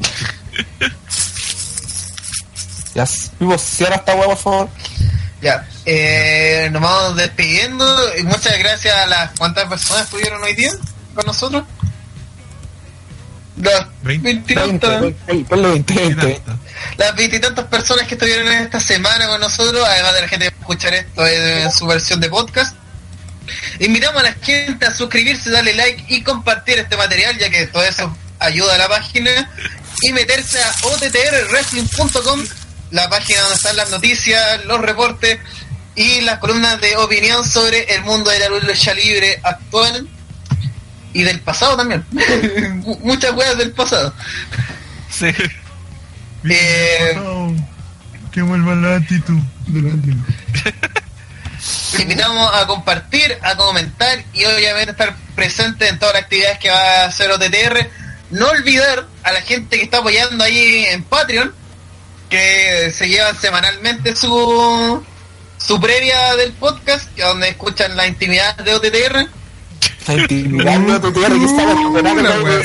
ya, vivo, cierra esta hueá, por favor. Ya, eh, nos vamos despidiendo y muchas gracias a las cuantas personas estuvieron hoy día con nosotros. Las Veinte. veintitantas, 20, ponle 20, 20. Las veintitantas personas que estuvieron en esta semana con nosotros, además de la gente que va a escuchar esto en su versión de podcast. Invitamos a la gente a suscribirse, darle like y compartir este material, ya que todo eso ayuda a la página. Y meterse a ottrwrestling.com, la página donde están las noticias, los reportes y las columnas de opinión sobre el mundo de la lucha libre actual y del pasado también. Mu- Muchas weas del pasado. Sí. Eh, Que vuelva la actitud. Te invitamos a compartir, a comentar y obviamente estar presente en todas las actividades que va a hacer OTTR. No olvidar a la gente que está apoyando ahí en Patreon, que se llevan semanalmente su su previa del podcast, que donde escuchan la intimidad de OTTR. Está intimidando a tu tierra que está recuperando La wea-.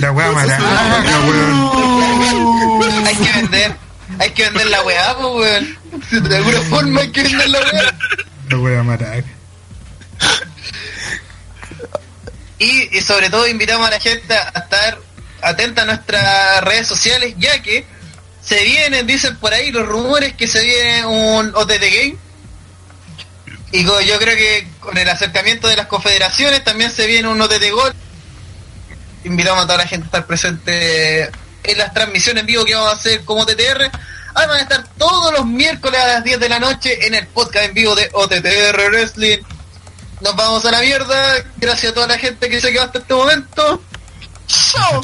La maraca, weón. hay que vender, hay que vender la weá, pues weón. De alguna forma hay que vender la weá. La weá maraca. Y, y sobre todo invitamos a la gente a estar atenta a nuestras redes sociales, ya que se vienen, dicen por ahí los rumores que se viene un OTT Game. Y yo creo que con el acercamiento de las confederaciones también se viene un OTT Gol. Invitamos a toda la gente a estar presente en las transmisiones en vivo que vamos a hacer como TTR. Además de estar todos los miércoles a las 10 de la noche en el podcast en vivo de OTTR Wrestling. Nos vamos a la mierda. Gracias a toda la gente que se quedó hasta este momento. Chao.